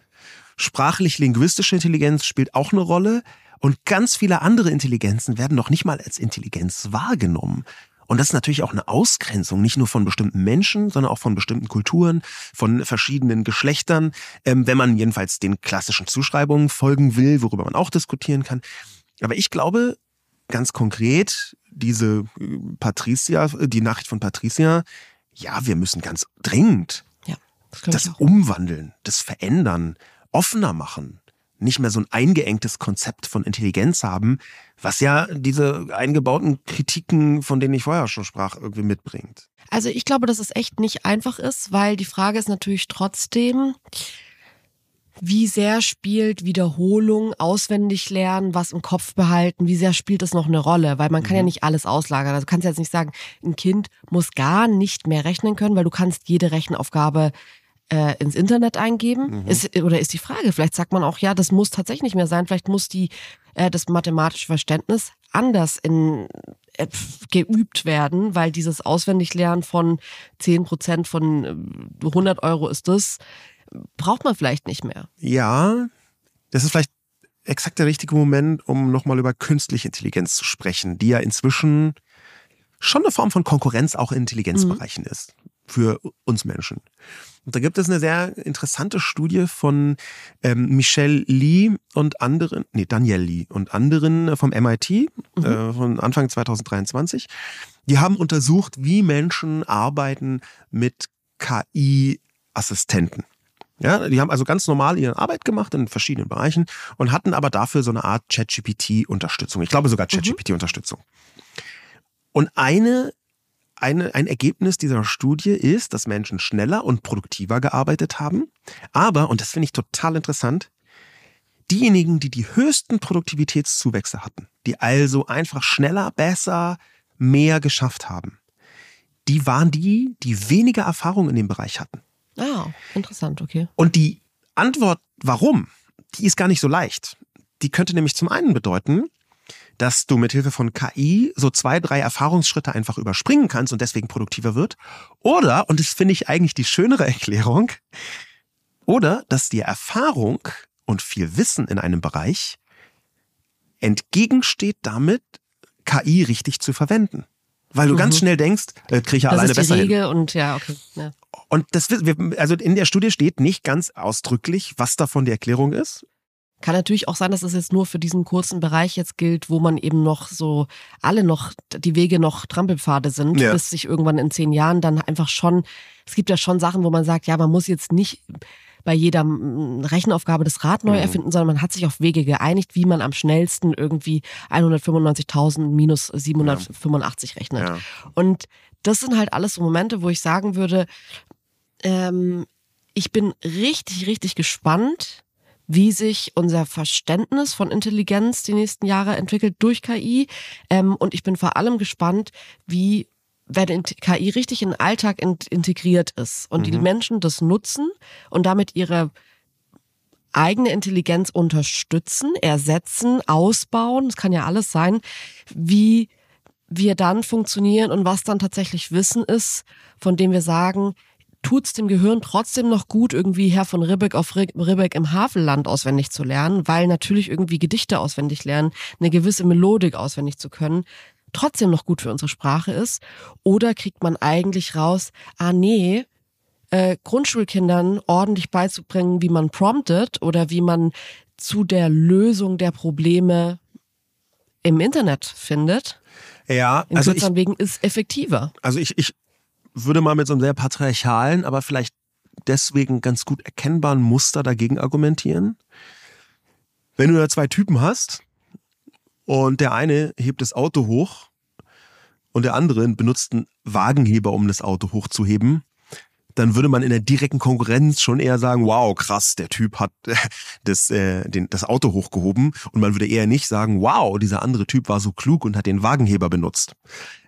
Speaker 2: sprachlich-linguistische Intelligenz spielt auch eine Rolle, und ganz viele andere Intelligenzen werden noch nicht mal als Intelligenz wahrgenommen. Und das ist natürlich auch eine Ausgrenzung, nicht nur von bestimmten Menschen, sondern auch von bestimmten Kulturen, von verschiedenen Geschlechtern, ähm, wenn man jedenfalls den klassischen Zuschreibungen folgen will, worüber man auch diskutieren kann. Aber ich glaube, ganz konkret, diese äh, Patricia, die Nachricht von Patricia, ja, wir müssen ganz dringend
Speaker 1: Ja, das
Speaker 2: das. Umwandeln, das Verändern, offener machen. Nicht mehr so ein eingeengtes Konzept von Intelligenz haben, was ja diese eingebauten Kritiken, von denen ich vorher schon sprach, irgendwie mitbringt.
Speaker 1: Also ich glaube, dass es echt nicht einfach ist, weil die Frage ist natürlich trotzdem, wie sehr spielt Wiederholung, auswendig lernen, was im Kopf behalten, wie sehr spielt es noch eine Rolle? Weil man kann ja nicht alles auslagern. Also du kannst jetzt nicht sagen, ein Kind muss gar nicht mehr rechnen können, weil du kannst jede Rechenaufgabe äh, ins Internet eingeben. Ist, oder ist die Frage, vielleicht sagt man auch, ja, das muss tatsächlich nicht mehr sein, vielleicht muss die äh, das mathematische Verständnis anders in äh, geübt werden, weil dieses Auswendiglernen von 10 Prozent von äh, 100 Euro ist das, braucht man vielleicht nicht mehr.
Speaker 2: Ja, das ist vielleicht exakt der richtige Moment, um nochmal über künstliche Intelligenz zu sprechen, die ja inzwischen schon eine Form von Konkurrenz auch in Intelligenzbereichen ist für uns Menschen. Und da gibt es eine sehr interessante Studie von ähm, Michelle Lee und anderen, nee, Danielle Lee und anderen vom MIT äh, von Anfang 2023. Die haben untersucht, wie Menschen arbeiten mit KI-Assistenten. Ja, die haben also ganz normal ihre Arbeit gemacht in verschiedenen Bereichen und hatten aber dafür so eine Art ChatGPT-Unterstützung. Ich glaube sogar ChatGPT-Unterstützung. Und eine, eine, ein Ergebnis dieser Studie ist, dass Menschen schneller und produktiver gearbeitet haben. Aber, und das finde ich total interessant, diejenigen, die die höchsten Produktivitätszuwächse hatten, die also einfach schneller, besser, mehr geschafft haben, die waren die, die weniger Erfahrung in dem Bereich hatten.
Speaker 1: Ah, interessant, okay.
Speaker 2: Und die Antwort, warum, die ist gar nicht so leicht. Die könnte nämlich zum einen bedeuten, dass du mit Hilfe von KI so zwei, drei Erfahrungsschritte einfach überspringen kannst und deswegen produktiver wird. Oder, und das finde ich eigentlich die schönere Erklärung, oder dass die Erfahrung und viel Wissen in einem Bereich entgegensteht damit, KI richtig zu verwenden. Weil du
Speaker 1: Mhm.
Speaker 2: ganz schnell denkst, äh, kriege ich ja
Speaker 1: Das
Speaker 2: alleine
Speaker 1: ist die
Speaker 2: besser hin.
Speaker 1: Regel und ja, okay. Ja.
Speaker 2: Und das, also in der Studie steht nicht ganz ausdrücklich, was davon die Erklärung ist.
Speaker 1: Kann natürlich auch sein, dass es jetzt nur für diesen kurzen Bereich jetzt gilt, wo man eben noch so alle noch die Wege noch Trampelpfade sind,
Speaker 2: Ja.
Speaker 1: bis sich irgendwann in zehn Jahren dann einfach schon, es gibt ja schon Sachen, wo man sagt, ja, man muss jetzt nicht bei jeder Rechenaufgabe das Rad neu
Speaker 2: Mhm.
Speaker 1: erfinden, sondern man hat sich auf Wege geeinigt, wie man am schnellsten irgendwie 195.000 minus 785 rechnet.
Speaker 2: Ja.
Speaker 1: Und das sind halt alles so Momente, wo ich sagen würde, ähm, ich bin richtig, richtig gespannt, wie sich unser Verständnis von Intelligenz die nächsten Jahre entwickelt durch KI. Ähm, und ich bin vor allem gespannt, wie wenn KI richtig in den Alltag in, integriert ist und die Menschen das nutzen und damit ihre eigene Intelligenz unterstützen, ersetzen, ausbauen, das kann ja alles sein, wie wir dann funktionieren und was dann tatsächlich Wissen ist, von dem wir sagen, tut's dem Gehirn trotzdem noch gut, irgendwie Herr von Ribbeck auf Ri- Ribbeck im Havelland auswendig zu lernen, weil natürlich irgendwie Gedichte auswendig lernen, eine gewisse Melodik auswendig zu können, trotzdem noch gut für unsere Sprache ist? Oder kriegt man eigentlich raus, ah nee, äh, Grundschulkindern ordentlich beizubringen, wie man promptet oder wie man zu der Lösung der Probleme im Internet findet.
Speaker 2: Ja,
Speaker 1: In
Speaker 2: also ich,
Speaker 1: Wegen ist effektiver.
Speaker 2: also ich, ich würde mal mit so einem sehr patriarchalen, aber vielleicht deswegen ganz gut erkennbaren Muster dagegen argumentieren. Wenn du da zwei Typen hast und der eine hebt das Auto hoch und der andere benutzt einen Wagenheber, um das Auto hochzuheben, dann würde man in der direkten Konkurrenz schon eher sagen, wow, krass, der Typ hat das, äh, den, das Auto hochgehoben. Und man würde eher nicht sagen, wow, dieser andere Typ war so klug und hat den Wagenheber benutzt.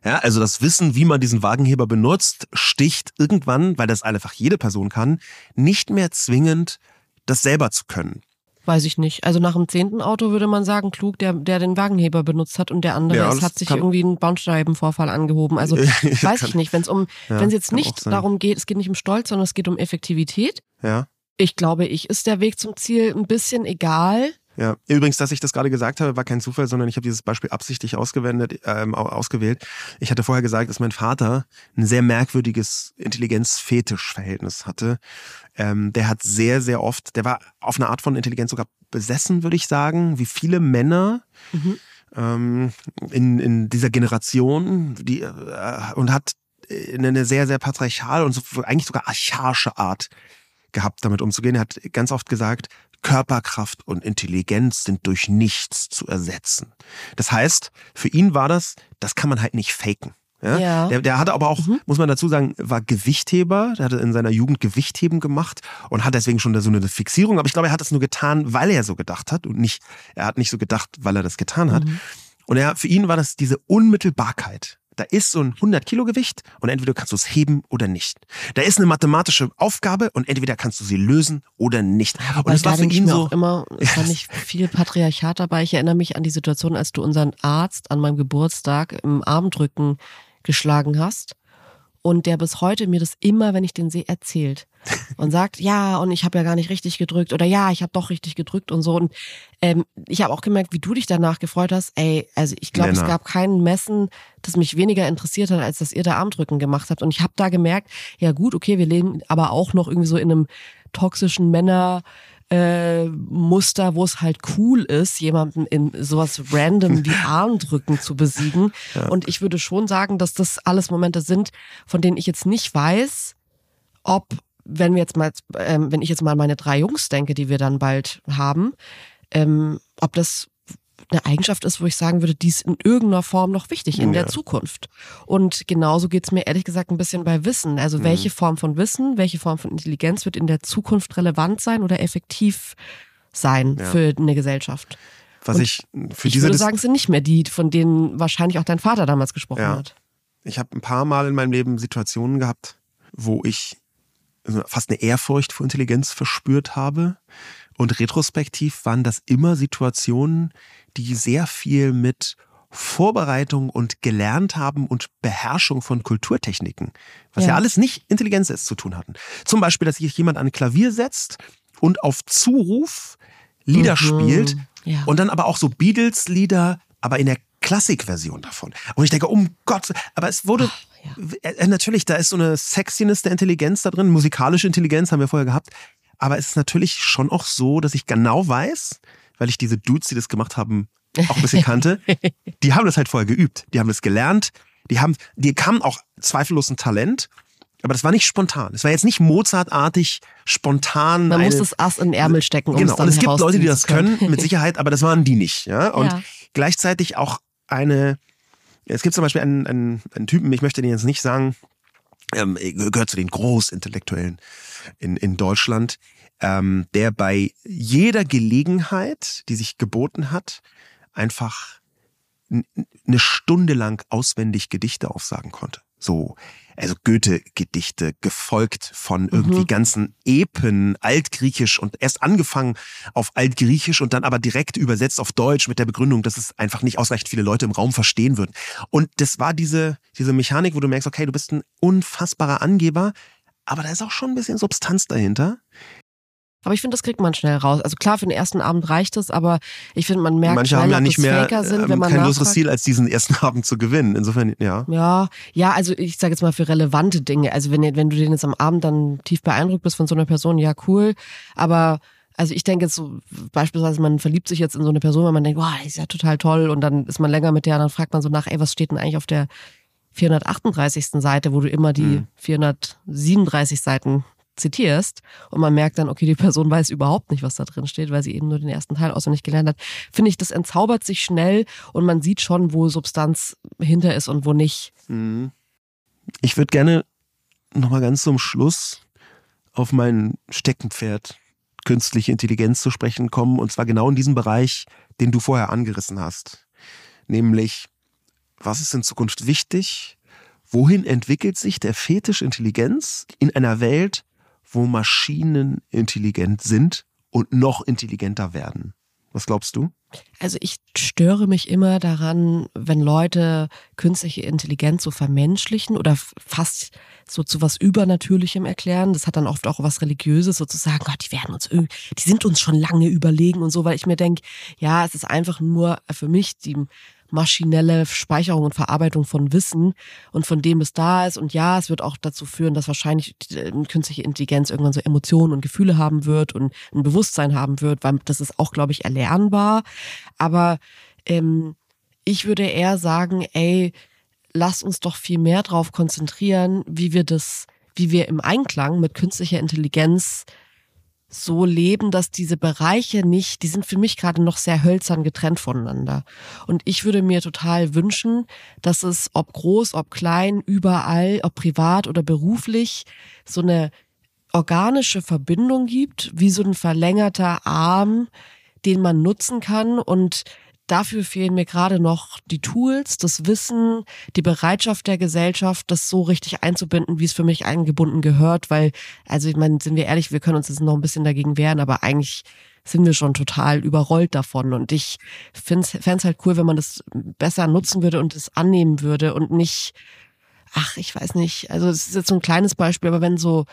Speaker 2: Ja, also das Wissen, wie man diesen Wagenheber benutzt, sticht irgendwann, weil das einfach jede Person kann, nicht mehr zwingend das selber zu können.
Speaker 1: Weiß ich nicht. Also nach dem zehnten Auto würde man sagen, klug, der, der den Wagenheber benutzt hat und der andere
Speaker 2: Ja,
Speaker 1: es hat sich
Speaker 2: kann-
Speaker 1: irgendwie einen Bahnscheibenvorfall angehoben. Also weiß ich nicht, wenn es um,
Speaker 2: Ja,
Speaker 1: wenn es jetzt
Speaker 2: kann
Speaker 1: nicht darum geht, es geht nicht um Stolz, sondern es geht um Effektivität.
Speaker 2: Ja.
Speaker 1: Ich glaube, ich ist der Weg zum Ziel ein bisschen egal.
Speaker 2: Ja, übrigens, dass ich das gerade gesagt habe, war kein Zufall, sondern ich habe dieses Beispiel absichtlich ausgewendet, ähm, au- ausgewählt. Ich hatte vorher gesagt, dass mein Vater ein sehr merkwürdiges Intelligenz-Fetisch-Verhältnis hatte. Ähm, der hat sehr, sehr oft, der war auf eine Art von Intelligenz sogar besessen, würde ich sagen, wie viele Männer ähm, in, in dieser Generation, die äh, und hat äh, eine sehr, sehr patriarchal und so, eigentlich sogar archaische Art gehabt, damit umzugehen. Er hat ganz oft gesagt, Körperkraft und Intelligenz sind durch nichts zu ersetzen. Das heißt, für ihn war das, das kann man halt nicht faken. Ja?
Speaker 1: Ja.
Speaker 2: Der, der hatte aber auch, muss man dazu sagen, war Gewichtheber. Der hatte in seiner Jugend Gewichtheben gemacht und hat deswegen schon so eine Fixierung. Aber ich glaube, er hat das nur getan, weil er so gedacht hat und nicht, er hat nicht so gedacht, weil er das getan hat. Und er, für ihn war das diese Unmittelbarkeit. Da ist so ein 100 Kilo Gewicht und entweder kannst du es heben oder nicht. Da ist eine mathematische Aufgabe und entweder kannst du sie lösen oder nicht. und
Speaker 1: Weil
Speaker 2: es war für ihn so,
Speaker 1: auch immer, es war nicht viel Patriarchat dabei. Ich erinnere mich an die Situation, als du unseren Arzt an meinem Geburtstag im Armdrücken geschlagen hast. Und der bis heute mir das immer, wenn ich den sehe, erzählt. Und sagt, ja, und ich habe ja gar nicht richtig gedrückt oder ja, ich habe doch richtig gedrückt und so. Und ähm, ich habe auch gemerkt, wie du dich danach gefreut hast. Ey, also ich glaube, es gab kein Messen, das mich weniger interessiert hat, als dass ihr da Armdrücken gemacht habt. Und ich habe da gemerkt, ja gut, okay, wir leben aber auch noch irgendwie so in einem toxischen Männer äh, Muster, wo es halt cool ist, jemanden in sowas random wie Armdrücken zu besiegen. Und ich würde schon sagen, dass das alles Momente sind, von denen ich jetzt nicht weiß, ob, wenn wir jetzt mal, ähm, wenn ich jetzt mal meine drei Jungs denke, die wir dann bald haben, ähm, ob das eine Eigenschaft ist, wo ich sagen würde, die ist in irgendeiner Form noch wichtig in der Zukunft. Und genauso geht's mir ehrlich gesagt ein bisschen bei Wissen. Also welche Form von Wissen, welche Form von Intelligenz wird in der Zukunft relevant sein oder effektiv sein
Speaker 2: Ja.
Speaker 1: für eine Gesellschaft?
Speaker 2: was
Speaker 1: Und
Speaker 2: ich für
Speaker 1: ich
Speaker 2: diese
Speaker 1: würde sagen, es sind nicht mehr die, von denen wahrscheinlich auch dein Vater damals gesprochen
Speaker 2: Ja.
Speaker 1: hat.
Speaker 2: Ich habe ein paar Mal in meinem Leben Situationen gehabt, wo ich fast eine Ehrfurcht vor Intelligenz verspürt habe. Und retrospektiv waren das immer Situationen, die sehr viel mit Vorbereitung und gelernt haben und Beherrschung von Kulturtechniken, was ja,
Speaker 1: Ja.
Speaker 2: alles nicht Intelligenz ist, zu tun hatten. Zum Beispiel, dass sich jemand an ein Klavier setzt und auf Zuruf Lieder
Speaker 1: Mhm.
Speaker 2: spielt
Speaker 1: Ja.
Speaker 2: und dann aber auch so Beatles-Lieder, aber in der Klassikversion davon. Und ich denke, um Gott, aber es wurde, äh, natürlich, da ist so eine Sexiness der Intelligenz da drin, musikalische Intelligenz haben wir vorher gehabt, aber es ist natürlich schon auch so, dass ich genau weiß, weil ich diese Dudes, die das gemacht haben, auch ein bisschen kannte, die haben das halt vorher geübt, die haben das gelernt, die haben, die kamen auch zweifellos ein Talent, aber das war nicht spontan. Es war jetzt nicht Mozartartig, spontan.
Speaker 1: Man
Speaker 2: eine,
Speaker 1: muss das Ass in den Ärmel stecken, um
Speaker 2: Genau,
Speaker 1: es
Speaker 2: und es gibt Leute, die das
Speaker 1: können,
Speaker 2: mit Sicherheit, aber das waren die nicht. Ja? Und
Speaker 1: Ja.
Speaker 2: gleichzeitig auch eine, es gibt zum Beispiel einen, einen, einen Typen, ich möchte den jetzt nicht sagen, ähm, gehört zu den Großintellektuellen in, in Deutschland, ähm, der bei jeder Gelegenheit, die sich geboten hat, einfach eine Stunde lang auswendig Gedichte aufsagen konnte. So, also Goethe-Gedichte, gefolgt von irgendwie ganzen Epen, Altgriechisch und erst angefangen auf Altgriechisch und dann aber direkt übersetzt auf Deutsch mit der Begründung, dass es einfach nicht ausreichend viele Leute im Raum verstehen würden. Und das war diese, diese Mechanik, wo du merkst, okay, du bist ein unfassbarer Angeber, aber da ist auch schon ein bisschen Substanz dahinter.
Speaker 1: Aber ich finde, das kriegt man schnell raus. Also klar, für den ersten Abend reicht es, aber ich finde, man merkt
Speaker 2: Manche
Speaker 1: schnell,
Speaker 2: haben ja nicht mehr
Speaker 1: sind,
Speaker 2: ähm,
Speaker 1: wenn man
Speaker 2: kein größeres. Ziel, als diesen ersten Abend zu gewinnen. Insofern, ja.
Speaker 1: Ja, ja, also ich sage jetzt mal für relevante Dinge. Also wenn, wenn du den jetzt am Abend dann tief beeindruckt bist von so einer Person, ja cool. Aber also ich denke jetzt so, beispielsweise man verliebt sich jetzt in so eine Person, weil man denkt, wow, die ist ja total toll und dann ist man länger mit der dann fragt man so nach, ey, was steht denn eigentlich auf der 438. Seite, wo du immer die mhm. 437 Seiten zitierst und man merkt dann, okay, die Person weiß überhaupt nicht, was da drin steht, weil sie eben nur den ersten Teil auswendig gelernt hat, finde ich, das entzaubert sich schnell und man sieht schon, wo Substanz hinter ist und wo nicht. Mhm.
Speaker 2: Ich würde gerne nochmal ganz zum Schluss auf mein Steckenpferd künstliche Intelligenz zu sprechen kommen und zwar genau in diesem Bereich, den du vorher angerissen hast. Nämlich, was ist in Zukunft wichtig? Wohin entwickelt sich der Fetisch Intelligenz in einer Welt, wo Maschinen intelligent sind und noch intelligenter werden. Was glaubst du?
Speaker 1: Also ich störe mich immer daran, wenn Leute künstliche Intelligenz so vermenschlichen oder fast so zu was Übernatürlichem erklären. Das hat dann oft auch was Religiöses, sozusagen, Gott, die werden uns, die sind uns schon lange überlegen und so, weil ich mir denke, ja, es ist einfach nur für mich die maschinelle Speicherung und Verarbeitung von Wissen und von dem es da ist. Und ja, es wird auch dazu führen, dass wahrscheinlich äh, künstliche Intelligenz irgendwann so Emotionen und Gefühle haben wird und ein Bewusstsein haben wird, weil das ist auch, glaube ich, erlernbar. Aber ähm, ich würde eher sagen, ey, lass uns doch viel mehr darauf konzentrieren, wie wir das, wie wir im Einklang mit künstlicher Intelligenz so leben, dass diese Bereiche nicht, die sind für mich gerade noch sehr hölzern getrennt voneinander. Und ich würde mir total wünschen, dass es, ob groß, ob klein, überall, ob privat oder beruflich, so eine organische Verbindung gibt, wie so ein verlängerter Arm, den man nutzen kann und dafür fehlen mir gerade noch die Tools, das Wissen, die Bereitschaft der Gesellschaft, das so richtig einzubinden, wie es für mich eingebunden gehört, weil, also ich meine, sind wir ehrlich, wir können uns jetzt noch ein bisschen dagegen wehren, aber eigentlich sind wir schon total überrollt davon. Und ich fände es halt cool, wenn man das besser nutzen würde und es annehmen würde und nicht, ach, ich weiß nicht, also es ist jetzt so ein kleines Beispiel, aber wenn so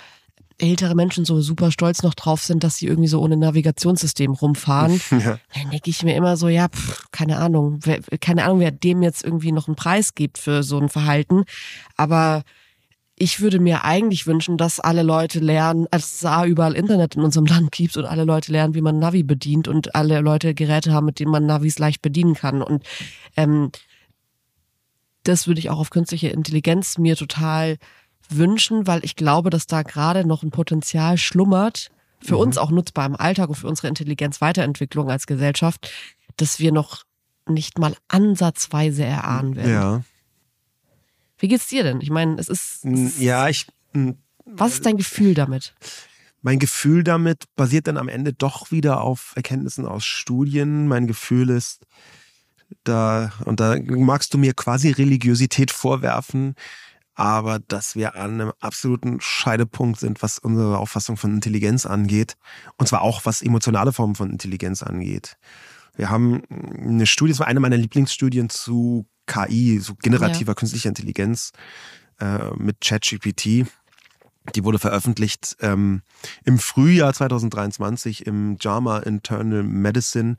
Speaker 1: ältere Menschen so super stolz noch drauf sind, dass sie irgendwie so ohne Navigationssystem rumfahren, ja. dann denke ich mir immer so, ja, pff, keine Ahnung, wer, keine Ahnung, wer dem jetzt irgendwie noch einen Preis gibt für so ein Verhalten. Aber ich würde mir eigentlich wünschen, dass alle Leute lernen, als es A, überall Internet in unserem Land gibt und alle Leute lernen, wie man Navi bedient und alle Leute Geräte haben, mit denen man Navis leicht bedienen kann. Und ähm, das würde ich auch auf künstliche Intelligenz mir total wünschen, weil ich glaube, dass da gerade noch ein Potenzial schlummert, für mhm. uns auch nutzbar im Alltag und für unsere Intelligenzweiterentwicklung als Gesellschaft, dass wir noch nicht mal ansatzweise erahnen werden. Ja. Wie geht's dir denn? Ich meine, es ist. Es
Speaker 2: ja, ich.
Speaker 1: Was ist dein Gefühl damit?
Speaker 2: Mein Gefühl damit basiert dann am Ende doch wieder auf Erkenntnissen aus Studien. Mein Gefühl ist, da, und da magst du mir quasi Religiosität vorwerfen, aber dass wir an einem absoluten Scheidepunkt sind, was unsere Auffassung von Intelligenz angeht. Und zwar auch, was emotionale Formen von Intelligenz angeht. Wir haben eine Studie, das war eine meiner Lieblingsstudien zu KI, so generativer ja. künstlicher Intelligenz äh, mit ChatGPT. Die wurde veröffentlicht ähm, im Frühjahr 2023 im JAMA Internal Medicine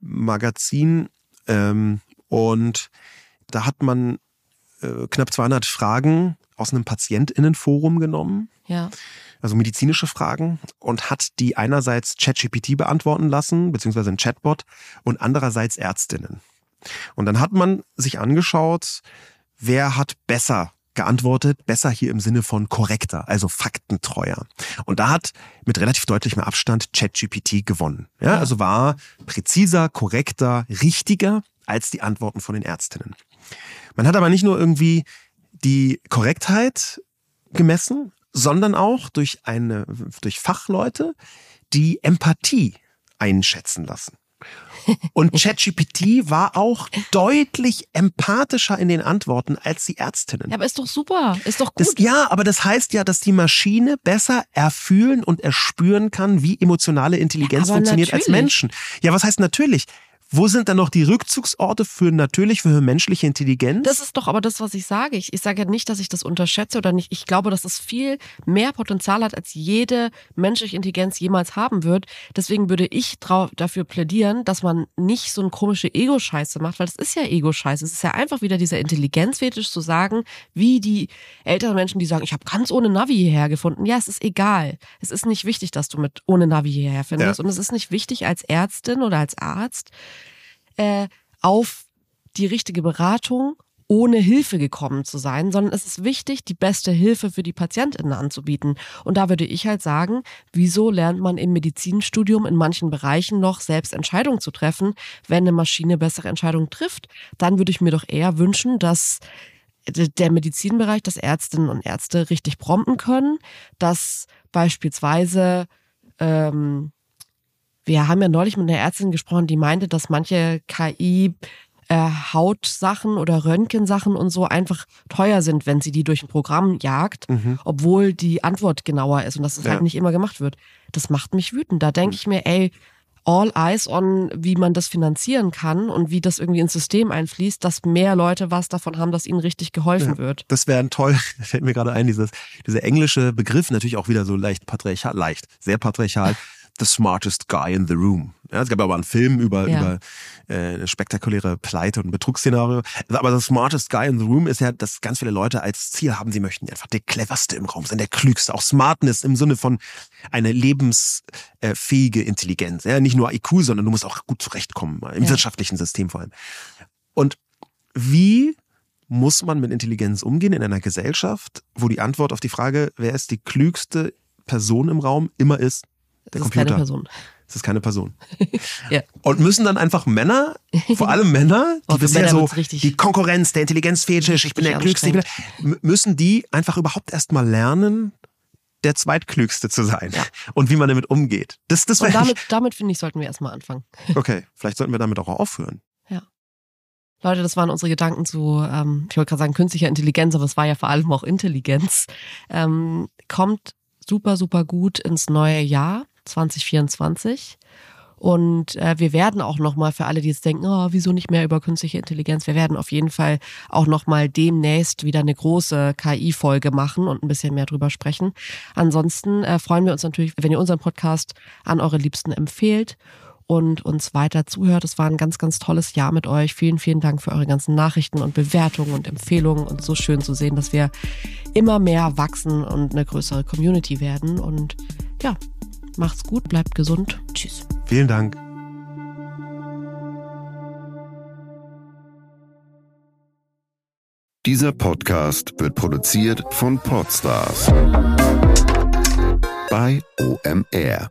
Speaker 2: Magazin. Ähm, und da hat man äh, knapp 200 Fragen aus einem Patientinnenforum genommen.
Speaker 1: Ja.
Speaker 2: Also medizinische Fragen und hat die einerseits ChatGPT beantworten lassen, beziehungsweise ein Chatbot, und andererseits Ärztinnen. Und dann hat man sich angeschaut, wer hat besser geantwortet, besser hier im Sinne von korrekter, also faktentreuer. Und da hat mit relativ deutlichem Abstand ChatGPT gewonnen. Ja, ja. Also war präziser, korrekter, richtiger als die Antworten von den Ärztinnen. Man hat aber nicht nur irgendwie die Korrektheit gemessen, sondern auch durch eine, durch Fachleute die Empathie einschätzen lassen. Und ChatGPT war auch deutlich empathischer in den Antworten als die Ärztinnen.
Speaker 1: Ja, aber ist doch super, ist doch gut.
Speaker 2: Das, ja, aber das heißt ja, dass die Maschine besser erfühlen und erspüren kann, wie emotionale Intelligenz ja, funktioniert natürlich. als Menschen. Ja, was heißt natürlich? Wo sind dann noch die Rückzugsorte für natürlich, für menschliche Intelligenz?
Speaker 1: Das ist doch aber das, was ich sage. Ich, ich sage ja nicht, dass ich das unterschätze oder nicht. Ich glaube, dass es viel mehr Potenzial hat, als jede menschliche Intelligenz jemals haben wird. Deswegen würde ich dafür plädieren, dass man nicht so eine komische Ego-Scheiße macht, weil das ist ja Ego-Scheiße. Es ist ja einfach wieder dieser Intelligenzfetisch zu sagen, wie die älteren Menschen, die sagen, ich habe ganz ohne Navi hierher gefunden. Ja, es ist egal. Es ist nicht wichtig, dass du mit ohne Navi hierher findest. Ja. Und es ist nicht wichtig als Ärztin oder als Arzt, äh, auf die richtige Beratung ohne Hilfe gekommen zu sein, sondern es ist wichtig, die beste Hilfe für die PatientInnen anzubieten. Und da würde ich halt sagen, wieso lernt man im Medizinstudium in manchen Bereichen noch selbst Entscheidungen zu treffen, wenn eine Maschine bessere Entscheidungen trifft? Dann würde ich mir doch eher wünschen, dass der Medizinbereich, dass Ärztinnen und Ärzte richtig prompten können, dass beispielsweise ähm, wir haben ja neulich mit einer Ärztin gesprochen, die meinte, dass manche KI äh, Hautsachen oder Röntgensachen und so einfach teuer sind, wenn sie die durch ein Programm jagt, mhm. obwohl die Antwort genauer ist und dass es ja. halt nicht immer gemacht wird. Das macht mich wütend. Da denke mhm. ich mir, ey, all eyes on, wie man das finanzieren kann und wie das irgendwie ins System einfließt, dass mehr Leute was davon haben, dass ihnen richtig geholfen ja, wird.
Speaker 2: Das wäre ein toll, fällt mir gerade ein, dieses, dieser englische Begriff, natürlich auch wieder so leicht patriarchal, leicht, sehr patriarchal. The Smartest Guy in the Room. Ja, es gab aber einen Film über, ja. über äh, eine spektakuläre Pleite und Betrugsszenario. Aber The Smartest Guy in the Room ist ja, dass ganz viele Leute als Ziel haben, sie möchten einfach der cleverste im Raum sein, der klügste. Auch Smartness im Sinne von eine lebensfähige Intelligenz. Ja, nicht nur IQ, sondern du musst auch gut zurechtkommen, im ja. wirtschaftlichen System vor allem. Und wie muss man mit Intelligenz umgehen in einer Gesellschaft, wo die Antwort auf die Frage, wer ist die klügste Person im Raum, immer ist, der
Speaker 1: das
Speaker 2: Computer.
Speaker 1: ist keine Person.
Speaker 2: Das ist keine Person. ja. Und müssen dann einfach Männer, vor allem Männer, die oh, bisher so die Konkurrenz, der Intelligenzfetisch, ich bin der Klügste, müssen die einfach überhaupt erst mal lernen, der Zweitklügste zu sein ja. und wie man damit umgeht. Das, das
Speaker 1: und damit, damit finde ich, sollten wir erstmal anfangen.
Speaker 2: Okay, vielleicht sollten wir damit auch aufhören.
Speaker 1: Ja. Leute, das waren unsere Gedanken zu, ähm, ich wollte gerade sagen, künstlicher Intelligenz, aber es war ja vor allem auch Intelligenz. Ähm, kommt super, super gut ins neue Jahr 2024. Und äh, wir werden auch nochmal für alle, die jetzt denken, oh, wieso nicht mehr über künstliche Intelligenz, wir werden auf jeden Fall auch nochmal demnächst wieder eine große KI-Folge machen und ein bisschen mehr drüber sprechen. Ansonsten äh, freuen wir uns natürlich, wenn ihr unseren Podcast an eure Liebsten empfehlt und uns weiter zuhört. Es war ein ganz, ganz tolles Jahr mit euch. Vielen, vielen Dank für eure ganzen Nachrichten und Bewertungen und Empfehlungen und so schön zu sehen, dass wir immer mehr wachsen und eine größere Community werden. Und ja, macht's gut, bleibt gesund. Tschüss.
Speaker 2: Vielen Dank.
Speaker 5: Dieser Podcast wird produziert von Podstars bei OMR.